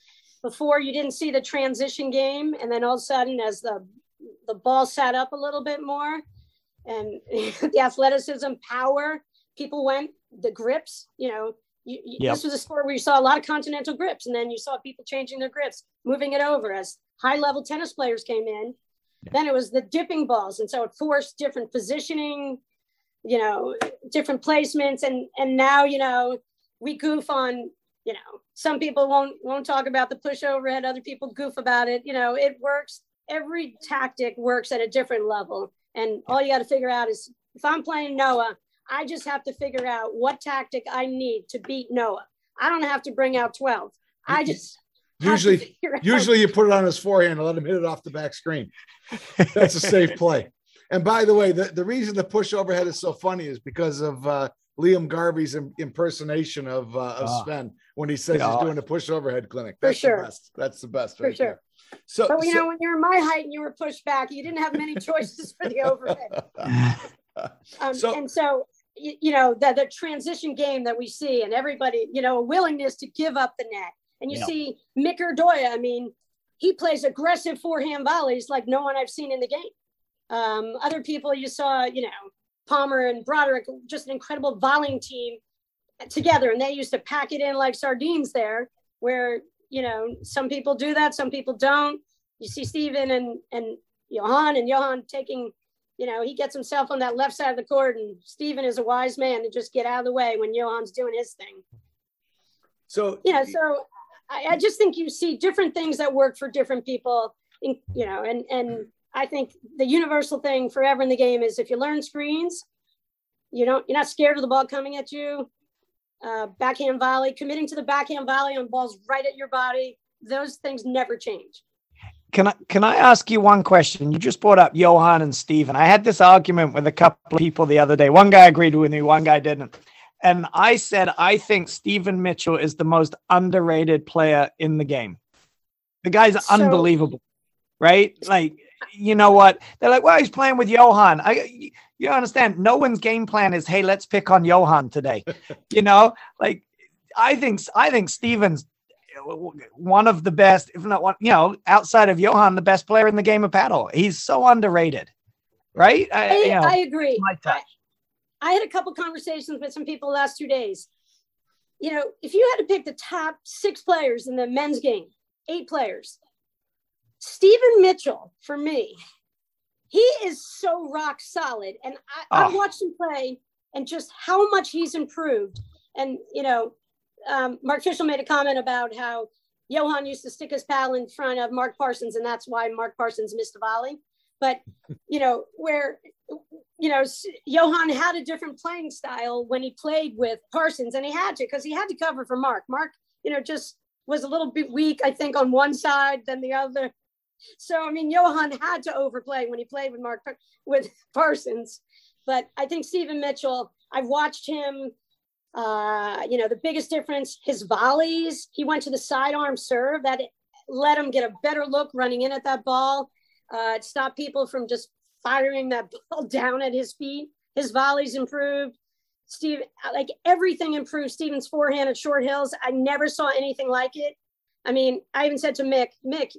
before you didn't see the transition game, and then all of a sudden, as the the ball sat up a little bit more, and the athleticism, power, people went the grips. You know, you, yep. this was a sport where you saw a lot of continental grips, and then you saw people changing their grips, moving it over as high level tennis players came in. Then it was the dipping balls, and so it forced different positioning, you know different placements and and now you know we goof on you know some people won't won't talk about the push overhead other people goof about it you know it works every tactic works at a different level and all you got to figure out is if i'm playing noah i just have to figure out what tactic i need to beat noah i don't have to bring out 12 i just usually usually you put it on his forehand and let him hit it off the back screen that's a safe play and by the way, the, the reason the push overhead is so funny is because of uh, Liam Garvey's impersonation of, uh, of ah. Sven when he says yeah. he's doing a push overhead clinic. That's For sure. the best. That's the best. For right sure. There. So, but you so, know, when you're my height and you were pushed back, you didn't have many choices for the overhead. um, so, and so, you, you know, the, the transition game that we see, and everybody, you know, a willingness to give up the net. And you yeah. see Mick Erdoya, I mean, he plays aggressive forehand volleys like no one I've seen in the game. Um, other people you saw, you know, Palmer and Broderick, just an incredible volleying team together, and they used to pack it in like sardines there. Where you know some people do that, some people don't. You see Steven and and Johan and Johan taking, you know, he gets himself on that left side of the court, and Steven is a wise man to just get out of the way when Johan's doing his thing. So yeah, so I, I just think you see different things that work for different people. In, you know, and and I think the universal thing forever in the game is if you learn screens, you don't you're not scared of the ball coming at you. Uh, backhand volley, committing to the backhand volley on balls right at your body. Those things never change. Can I can I ask you one question? You just brought up Johan and Steven. I had this argument with a couple of people the other day. One guy agreed with me, one guy didn't. And I said I think Steven Mitchell is the most underrated player in the game. The guy's so, unbelievable, right? Like you know what? They're like, well, he's playing with Johan. I, you understand? No one's game plan is, hey, let's pick on Johan today. you know, like I think I think Stevens one of the best, if not one, you know, outside of Johan, the best player in the game of paddle. He's so underrated, right? I, I, you know, I agree. I, I had a couple conversations with some people the last two days. You know, if you had to pick the top six players in the men's game, eight players, Stephen Mitchell, for me, he is so rock solid. And I, oh. I watched him play and just how much he's improved. And, you know, um, Mark Fischel made a comment about how Johan used to stick his paddle in front of Mark Parsons, and that's why Mark Parsons missed a volley. But, you know, where, you know, Johan had a different playing style when he played with Parsons, and he had to because he had to cover for Mark. Mark, you know, just was a little bit weak, I think, on one side than the other. So I mean, Johan had to overplay when he played with Mark with Parsons, but I think Stephen Mitchell. I've watched him. Uh, you know, the biggest difference, his volleys. He went to the sidearm serve that let him get a better look running in at that ball. Uh, it stopped people from just firing that ball down at his feet. His volleys improved. Steve, like everything improved. Steven's forehand at short hills. I never saw anything like it. I mean, I even said to Mick, Mick,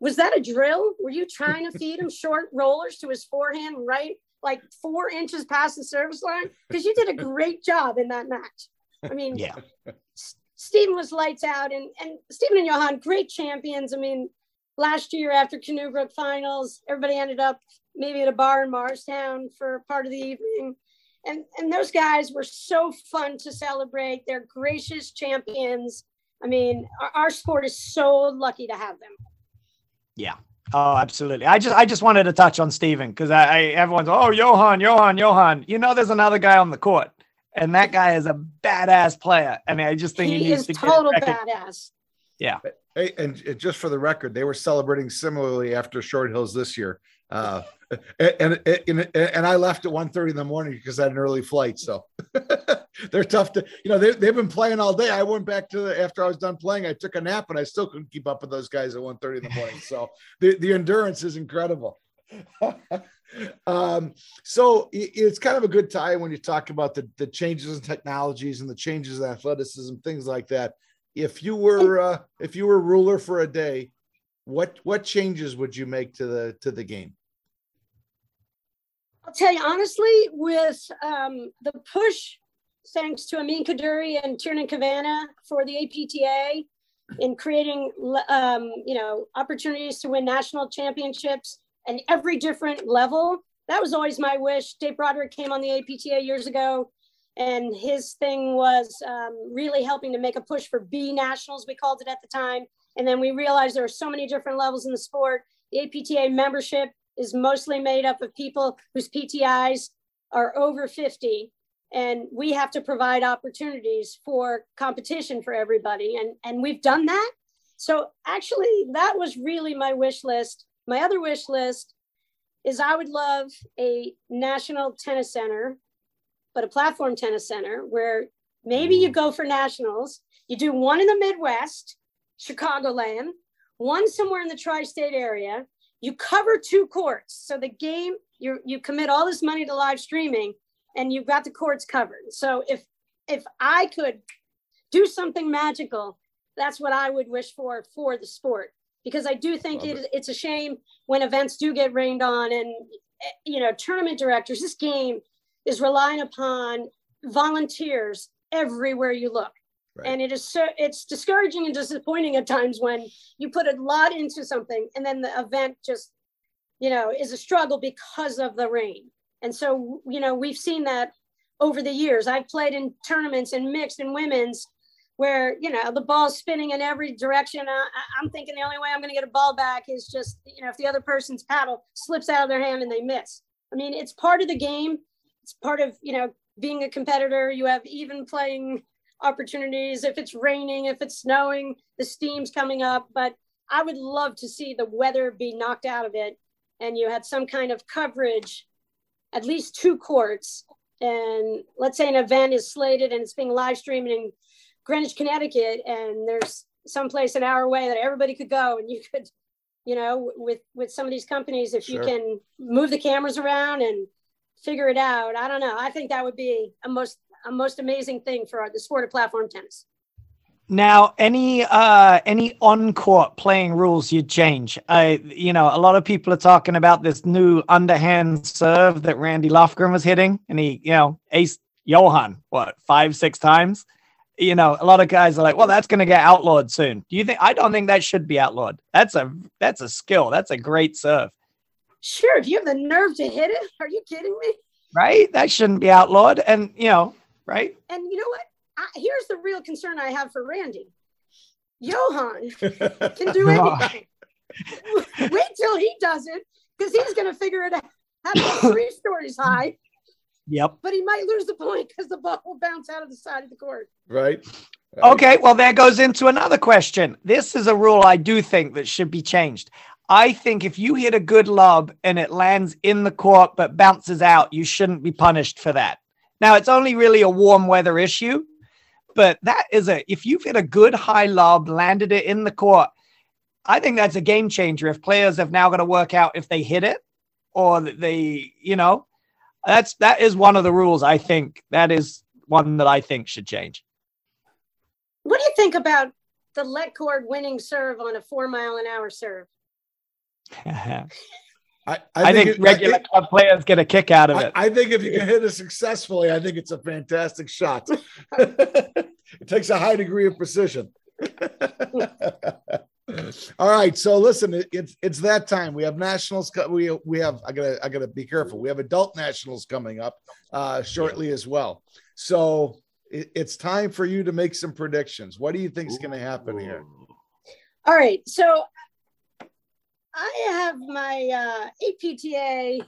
was that a drill? Were you trying to feed him short rollers to his forehand right like four inches past the service line? Because you did a great job in that match. I mean, yeah. Stephen was lights out, and and Stephen and Johan, great champions. I mean, last year after Canoe Brook finals, everybody ended up maybe at a bar in Morristown for part of the evening. And, and those guys were so fun to celebrate. They're gracious champions. I mean, our, our sport is so lucky to have them. Yeah. Oh, absolutely. I just I just wanted to touch on Steven because I, I everyone's oh Johan, Johan, Johan. You know, there's another guy on the court, and that guy is a badass player. I mean, I just think he, he is total badass. Yeah. Hey, and just for the record, they were celebrating similarly after Short Hills this year. Uh, and, and, and I left at 1.30 in the morning because I had an early flight. So they're tough to, you know, they, they've been playing all day. I went back to the, after I was done playing, I took a nap and I still couldn't keep up with those guys at 1.30 in the morning. So the, the endurance is incredible. um, so it's kind of a good tie when you talk about the, the changes in technologies and the changes in athleticism, things like that. If you were, uh, if you were ruler for a day, what, what changes would you make to the, to the game? I'll tell you honestly, with um, the push, thanks to Amin Kaduri and Tiernan Kavanagh for the APTA in creating, um, you know, opportunities to win national championships and every different level. That was always my wish. Dave Broderick came on the APTA years ago, and his thing was um, really helping to make a push for B nationals, we called it at the time. And then we realized there are so many different levels in the sport. The APTA membership is mostly made up of people whose PTIs are over 50. And we have to provide opportunities for competition for everybody. And, and we've done that. So actually, that was really my wish list. My other wish list is I would love a national tennis center, but a platform tennis center where maybe you mm. go for nationals, you do one in the Midwest, Chicagoland, one somewhere in the tri state area, you cover two courts. So the game, you you commit all this money to live streaming and you've got the courts covered. So if if I could do something magical, that's what I would wish for for the sport because I do think it, it. it's a shame when events do get rained on and eh, you know tournament directors. This game is relying upon volunteers everywhere you look. Right. And it is so it's discouraging and disappointing at times when you put a lot into something and then the event just, you know, is a struggle because of the rain. And so, you know, we've seen that over the years. I've played in tournaments and mixed and women's where, you know, the ball's spinning in every direction. I, I'm thinking the only way I'm going to get a ball back is just, you know, if the other person's paddle slips out of their hand and they miss. I mean, it's part of the game. It's part of, you know, being a competitor. You have even playing opportunities if it's raining, if it's snowing, the steam's coming up. But I would love to see the weather be knocked out of it and you had some kind of coverage, at least two courts. And let's say an event is slated and it's being live streamed in Greenwich, Connecticut, and there's someplace an hour away that everybody could go and you could you know with with some of these companies if sure. you can move the cameras around and figure it out i don't know i think that would be a most most amazing thing for the sport of platform tennis. Now, any uh any on court playing rules you'd change? I you know, a lot of people are talking about this new underhand serve that Randy Lofgren was hitting, and he, you know, ace Johan, what, five, six times? You know, a lot of guys are like, well, that's gonna get outlawed soon. Do you think I don't think that should be outlawed? That's a that's a skill. That's a great serve. Sure, if you have the nerve to hit it, are you kidding me? Right? That shouldn't be outlawed. And you know, right? And you know what? I, here's the real concern I have for Randy. Johan can do anything. Wait till he does it because he's going to figure it out. Have three stories high. Yep. But he might lose the point because the ball will bounce out of the side of the court. Right. right. Okay. Well, that goes into another question. This is a rule I do think that should be changed. I think if you hit a good lob and it lands in the court but bounces out, you shouldn't be punished for that. Now, it's only really a warm weather issue, but that is a, if you've hit a good high lob, landed it in the court, I think that's a game changer. If players have now got to work out if they hit it or they, you know, that's, that is one of the rules. I think that is one that I think should change. What do you think about the let cord winning serve on a four mile an hour serve? I, I, think, it- regular I, club players get a kick out of it. I think if you can hit it successfully, I think it's a fantastic shot. it takes a high degree of precision. All right, so listen, it, it's it's that time. We have nationals. We we have. I gotta I gotta be careful. We have adult nationals coming up uh, shortly as well. So it, it's time for you to make some predictions. What do you think is going to happen here? All right. So I have my uh, APTA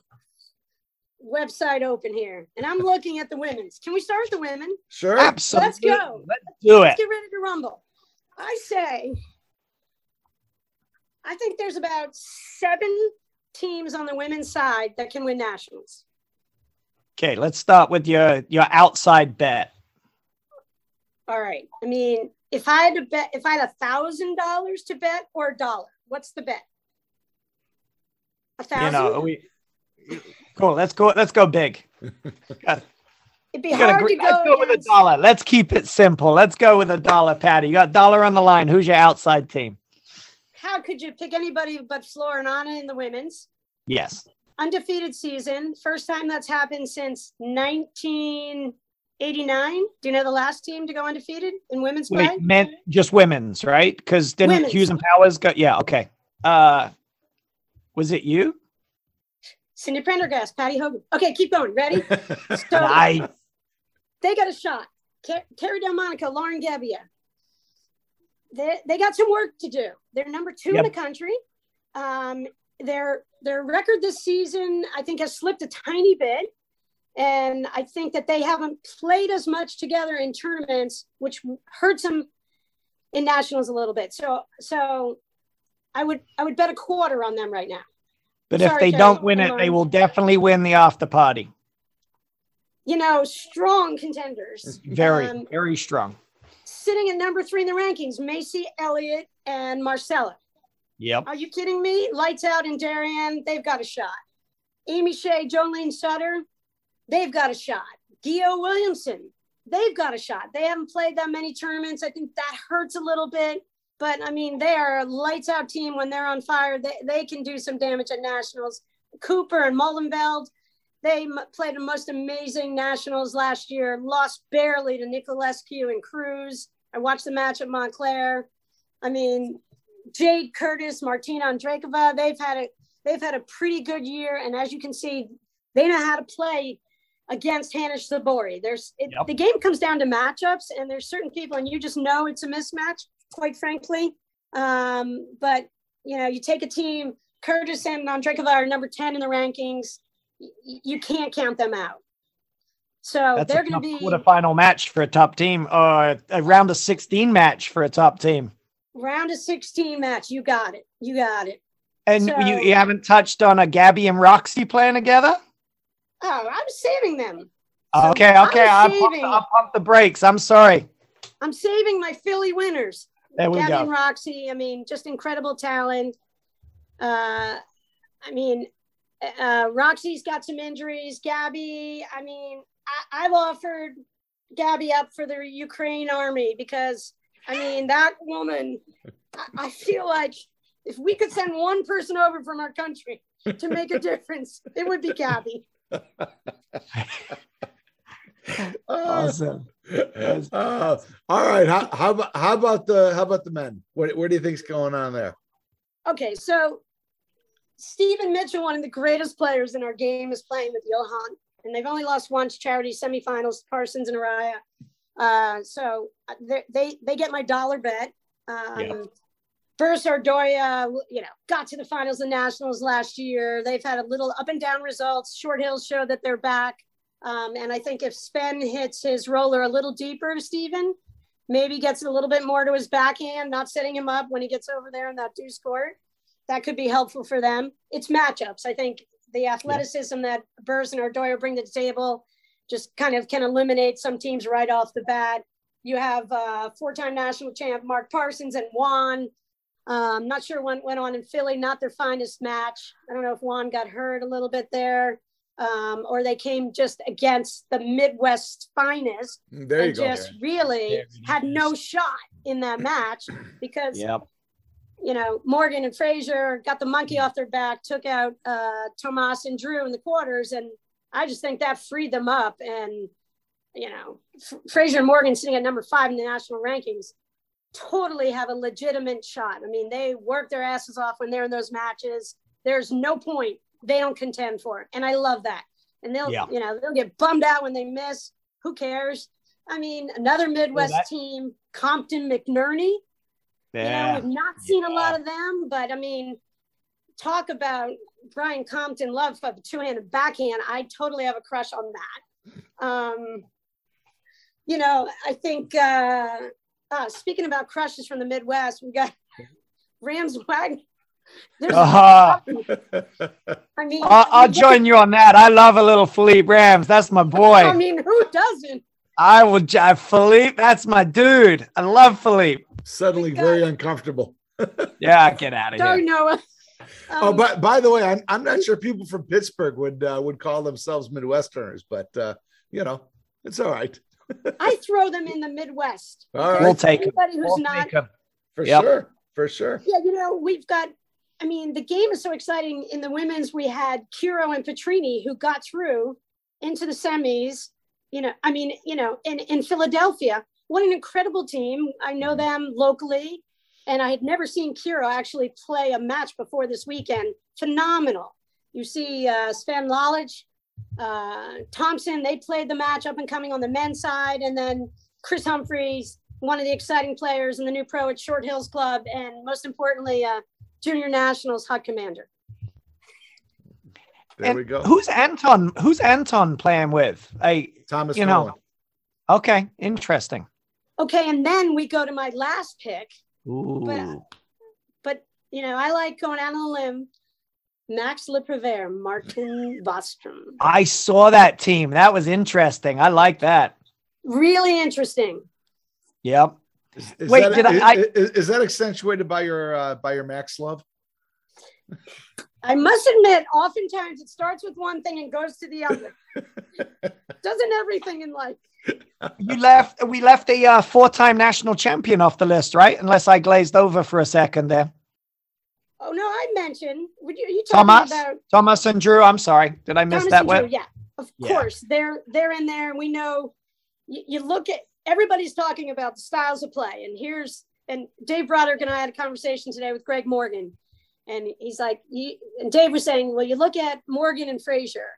website open here, and I'm looking at the women's. Can we start with the women? Sure. Absolutely. Let's go. Let's do it. Let's get ready to rumble. I say, I think there's about seven teams on the women's side that can win nationals. Okay, let's start with your your outside bet. All right. I mean, if I had to bet, if I had a thousand dollars to bet or a dollar, what's the bet? A thousand. You know, we cool. Let's go. Let's go big. It'd be You got a hard gr- to go. let's go with a dollar. Let's keep it simple. Let's go with a dollar, Patty. You got dollar on the line. Who's your outside team? How could you pick anybody but Flora and Anna in the women's? Yes. Undefeated season. First time that's happened since 1989. Do you know the last team to go undefeated in women's play? Wait, men, just women's, right? Because didn't Women's. Hughes and Powers go? Yeah. Okay. Uh, was it you? Cindy Prendergast, Patty Hogan. Okay, keep going. Ready? So I they got a shot. Car- Carrie Delmonico, Lauren Gebbia. They, they got some work to do. They're number two in the country. Um, their their record this season, I think, has slipped a tiny bit, and I think that they haven't played as much together in tournaments, which hurts them in nationals a little bit. So so, I would I would bet a quarter on them right now. But if they Terry. don't win it, they will definitely win the after party. You know, strong contenders. Very, Um, very strong. sitting at number three in the rankings, Macy Elliott and Marcella. Yep. Are you kidding me? Lights out and Darian, they've got a shot. Amy Shea, Jolene Sutter, they've got a shot. Gio Williamson, they've got a shot. They haven't played that many tournaments. I think that hurts a little bit. But I mean, they are a lights out team when they're on fire. They, they can do some damage at nationals. Cooper and Mullenveld, they m- played the most amazing nationals last year, lost barely to Nicolescu and Cruz. I watched the match at Montclair. I mean, Jade Curtis, Martina Andreikova, they've had a they've had a pretty good year, and as you can see, they know how to play against Hannah Sabori. There's it, Yep. the game comes down to matchups, and there's certain people, and you just know it's a mismatch, quite frankly. Um, but you know, you take a team, Curtis and Andreikova are number ten in the rankings. y- You can't count them out. So That's they're going to be a final match for a top team, or a round of 16 match for a top team. round of 16 match. You got it. You got it. And So- you, you haven't touched on a Gabby and Roxy playing together? Oh, I'm saving them. So Okay, I'm okay. I'll pump, saving- I'll pump the brakes. I'm sorry. I'm saving my Philly winners. There we Gabby go. and Roxy, I mean, just incredible talent. Uh, I mean, uh, Roxy's got some injuries. Gabby, I mean, I, I've offered Gabby up for the Ukraine army because, I mean, that woman, I, I feel like if we could send one person over from our country to make a difference, it would be Gabby. Awesome. Uh, all right. How, how about how about the how about the men? What what do you think's going on there? Okay, so Stephen Mitchell, one of the greatest players in our game, is playing with Johan, and they've only lost once charity semifinals, Parsons and Araya. Uh, so uh, they they they get my dollar bet. Um, Yeah. Burst Ardoya, you know, got to the finals and nationals last year. They've had a little up and down results. Short Hills show that they're back. Um, and I think if Sven hits his roller a little deeper, Stephen, maybe gets a little bit more to his backhand, not setting him up when he gets over there in that deuce court. That could be helpful for them. It's matchups. I think the athleticism that Burrs and Ardoya bring to the table just kind of can eliminate some teams right off the bat. You have uh, four-time national champ Mark Parsons and Juan. Um, not sure what went on in Philly, not their finest match. I don't know if Juan got hurt a little bit there, um, or they came just against the Midwest finest There you and go. just really There had no shot in that match because Yep. you know, Morgan and Frazier got the monkey off their back, took out uh, Tomas and Drew in the quarters. And I just think that freed them up. And, you know, F- Frazier and Morgan sitting at number five in the national rankings totally have a legitimate shot. I mean, they work their asses off when they're in those matches. There's no point they don't contend for it. And I love that. And they'll, Yeah. you know, they'll get bummed out when they miss. Who cares? I mean, another Midwest that- team, Compton McNerney. You know, we've not seen a lot of them, but I mean, talk about Brian Compton love of two-handed backhand. I totally have a crush on that. Um, you know, I think uh, uh, speaking about crushes from the Midwest, we got Rams Wagner. There's, Uh-huh. I mean, I'll, I'll join you on that. I love a little Philippe Rams. That's my boy. I mean, who doesn't? I will. j- Philippe, that's my dude. I love Philippe. Suddenly very uncomfortable. Yeah, get out of Sorry, here. Noah. Oh, Um, but by the way, I'm, I'm not sure people from Pittsburgh would uh, would call themselves Midwesterners, but uh, you know, it's all right. I throw them in the Midwest. All right. We'll take Anybody who's We'll not take 'em. For Yep. sure. For sure. Yeah, you know, we've got, I mean, the game is so exciting. In the women's, we had Kiro and Petrini who got through into the semis. You know, I mean, you know, in, in Philadelphia, what an incredible team. I know them locally, and I had never seen Kiro actually play a match before this weekend. Phenomenal. You see uh, Sven Lalic, uh, Thompson, they played the match up and coming on the men's side, and then Chris Humphreys, one of the exciting players in the new pro at Short Hills Club, and most importantly, uh, Junior Nationals Hut Commander. There And we go. Who's Anton? Who's Anton playing with? I Thomas you know, okay, interesting. Okay, and then we go to my last pick, Ooh. but you know, I like going out on a limb. Max Leprever, Martin Bostrom. I saw that team. That was interesting. I like that. Really interesting. Yep. Is, is Wait, that, did I- is- I- is, is that accentuated by your uh, by your Max love? I must admit, oftentimes it starts with one thing and goes to the other. Doesn't everything in life? You left. We left a uh, four-time national champion off the list, right? Unless I glazed over for a second there. Oh no, I mentioned. Would you? Are you talking Thomas, about Thomas and Drew. I'm sorry. Did I miss Thomas that and one? Drew, yeah, of Yeah. course. They're they're in there, and we know. You, you look at everybody's talking about the styles of play, and here's and Dave Broderick and I had a conversation today with Greg Morgan, and he's like, you, and Dave was saying, well, you look at Morgan and Frazier,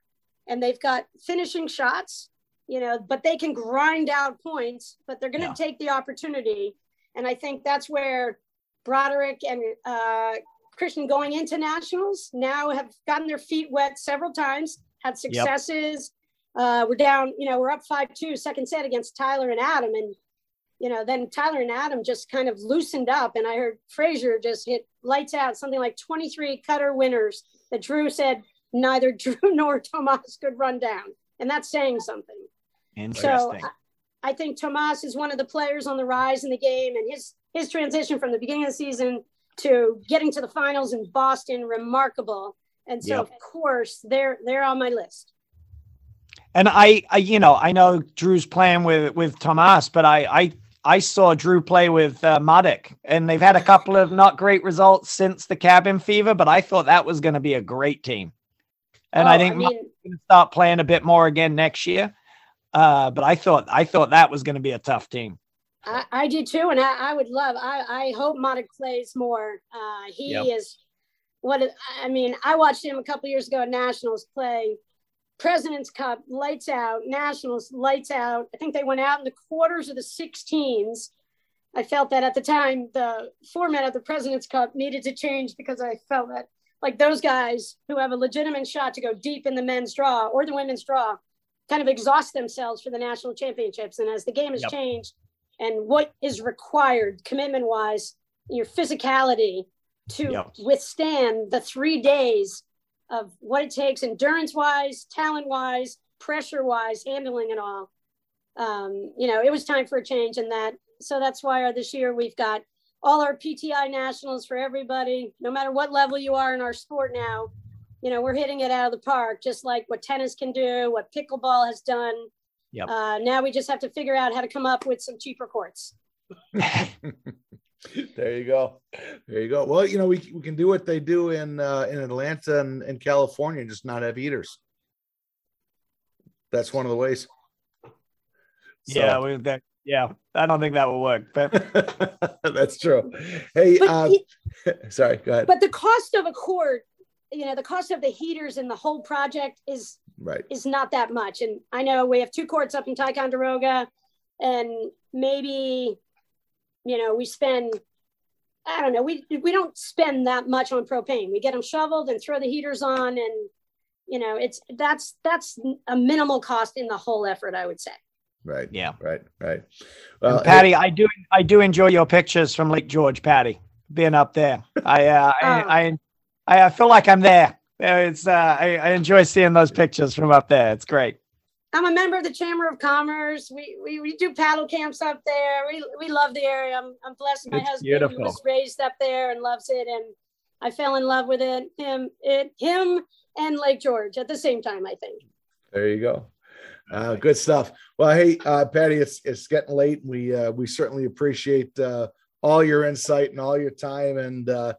and they've got finishing shots, you know, but they can grind out points, but they're going to Yeah. take the opportunity, and I think that's where Broderick and uh, Christian going into nationals now have gotten their feet wet several times, had successes. Uh, we're down, you know, we're up 5 2 second set against Tyler and Adam. And, you know, then Tyler and Adam just kind of loosened up. And I heard Frazier just hit lights out, something like 23 cutter winners that Drew said neither Drew nor Tomas could run down. And that's saying something. So Interesting. I, I think Tomas is one of the players on the rise in the game, and his his transition from the beginning of the season to getting to the finals in Boston remarkable. And so, Yep. of course, they're they're on my list. And I, I, you know, I know Drew's playing with with Tomas, but I, I, I saw Drew play with uh, Madik, and they've had a couple of not great results since the cabin fever. But I thought that was going to be a great team, and I Oh, think I mean, going to start playing a bit more again next year. Uh, but I thought, I thought that was going to be a tough team. I, I do too, and I, I would love. I, I hope Matic plays more. Uh, he Yep. is what I mean. I watched him a couple years ago at Nationals play President's Cup, lights out. Nationals, lights out. I think they went out in the quarters of the 16s. I felt that at the time the format of the President's Cup needed to change because I felt that like those guys who have a legitimate shot to go deep in the men's draw or the women's draw kind of exhaust themselves for the national championships. And as the game has Yep. changed and what is required commitment wise, your physicality to Yep. withstand the three days of what it takes endurance wise, talent wise, pressure wise, handling it all. Um, you know, it was time for a change in that. So that's why this year we've got all our PTI nationals for everybody, no matter what level you are in our sport now. You know, we're hitting it out of the park, just like what tennis can do, what pickleball has done. Yep. Uh, now we just have to figure out how to come up with some cheaper courts. there you go. There you go. Well, you know, we, we can do what they do in uh, in Atlanta and, and California, just not have heaters. That's one of the ways. So. Yeah, we, that, yeah, I don't think that will work, but that's true. Hey, uh, sorry, go ahead. But the cost of a court, you know, the cost of the heaters and the whole project is right is not that much. And I know we have two courts up in Ticonderoga, and maybe, you know, we spend. I don't know. We we don't spend that much on propane. We get them shoveled and throw the heaters on, and you know, it's that's that's a minimal cost in the whole effort. I would say. Right. Yeah. Right. Right. Well, Patty, I do I do enjoy your pictures from Lake George, Patty. Being up there, I uh, oh. I, I I feel like I'm there. It's uh, I, I enjoy seeing those pictures from up there. It's great. I'm a member of the Chamber of Commerce. We we, we do paddle camps up there. We we love the area. I'm I'm blessed. My it's husband beautiful. was raised up there and loves it, and I fell in love with it. Him it him and Lake George at the same time. I think. There you go. Uh, good stuff. Well, hey, uh, Patty, it's it's getting late. We uh, we certainly appreciate uh, all your insight and all your time. And uh,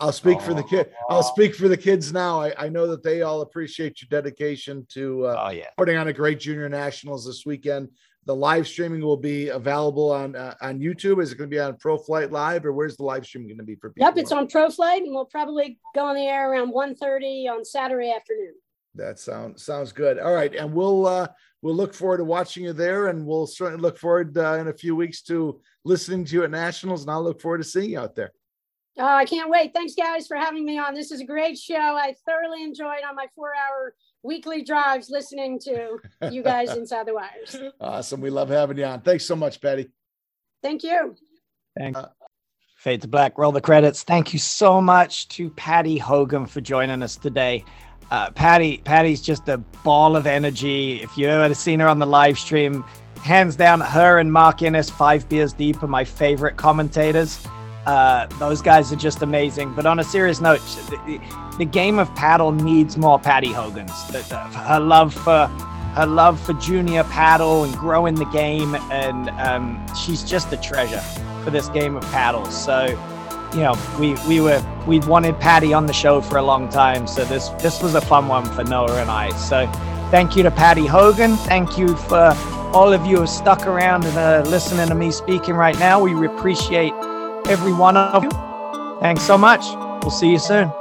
I'll speak for the kid. I'll speak for the kids now. I, I know that they all appreciate your dedication to uh, oh, yeah. putting on a great junior nationals this weekend. The live streaming will be available on uh, on YouTube. Is it going to be on Pro Flight Live, or where's the live stream going to be for people? Yep, it's on Pro Flight, and we'll probably go on the air around 1.30 on Saturday afternoon. That sounds sounds good. All right, and we'll uh, we'll look forward to watching you there, and we'll certainly look forward uh, in a few weeks to listening to you at nationals, and I'll look forward to seeing you out there. Oh, I can't wait! Thanks, guys, for having me on. This is a great show. I thoroughly enjoyed on my four-hour weekly drives listening to you guys inside the wires. Awesome! We love having you on. Thanks so much, Patty. Thank you. Thanks. Uh, Fade to black. Roll the credits. Thank you so much to Patty Hogan for joining us today. Uh, Patty, Patty's just a ball of energy. If you ever seen her on the live stream, hands down, her and Mark Innes, Five Beers Deep, are my favorite commentators. Uh, those guys are just amazing. But on a serious note, the, the game of paddle needs more Patty Hogan's. The, the, her love for her love for junior paddle and growing the game, and um, she's just a treasure for this game of paddle. So you know, we we were we wanted Patty on the show for a long time, so this this was a fun one for Noah and I. So thank you to Patty Hogan. Thank you for all of you who stuck around and are listening to me speaking right now. We appreciate every one of you. Thanks so much. We'll see you soon.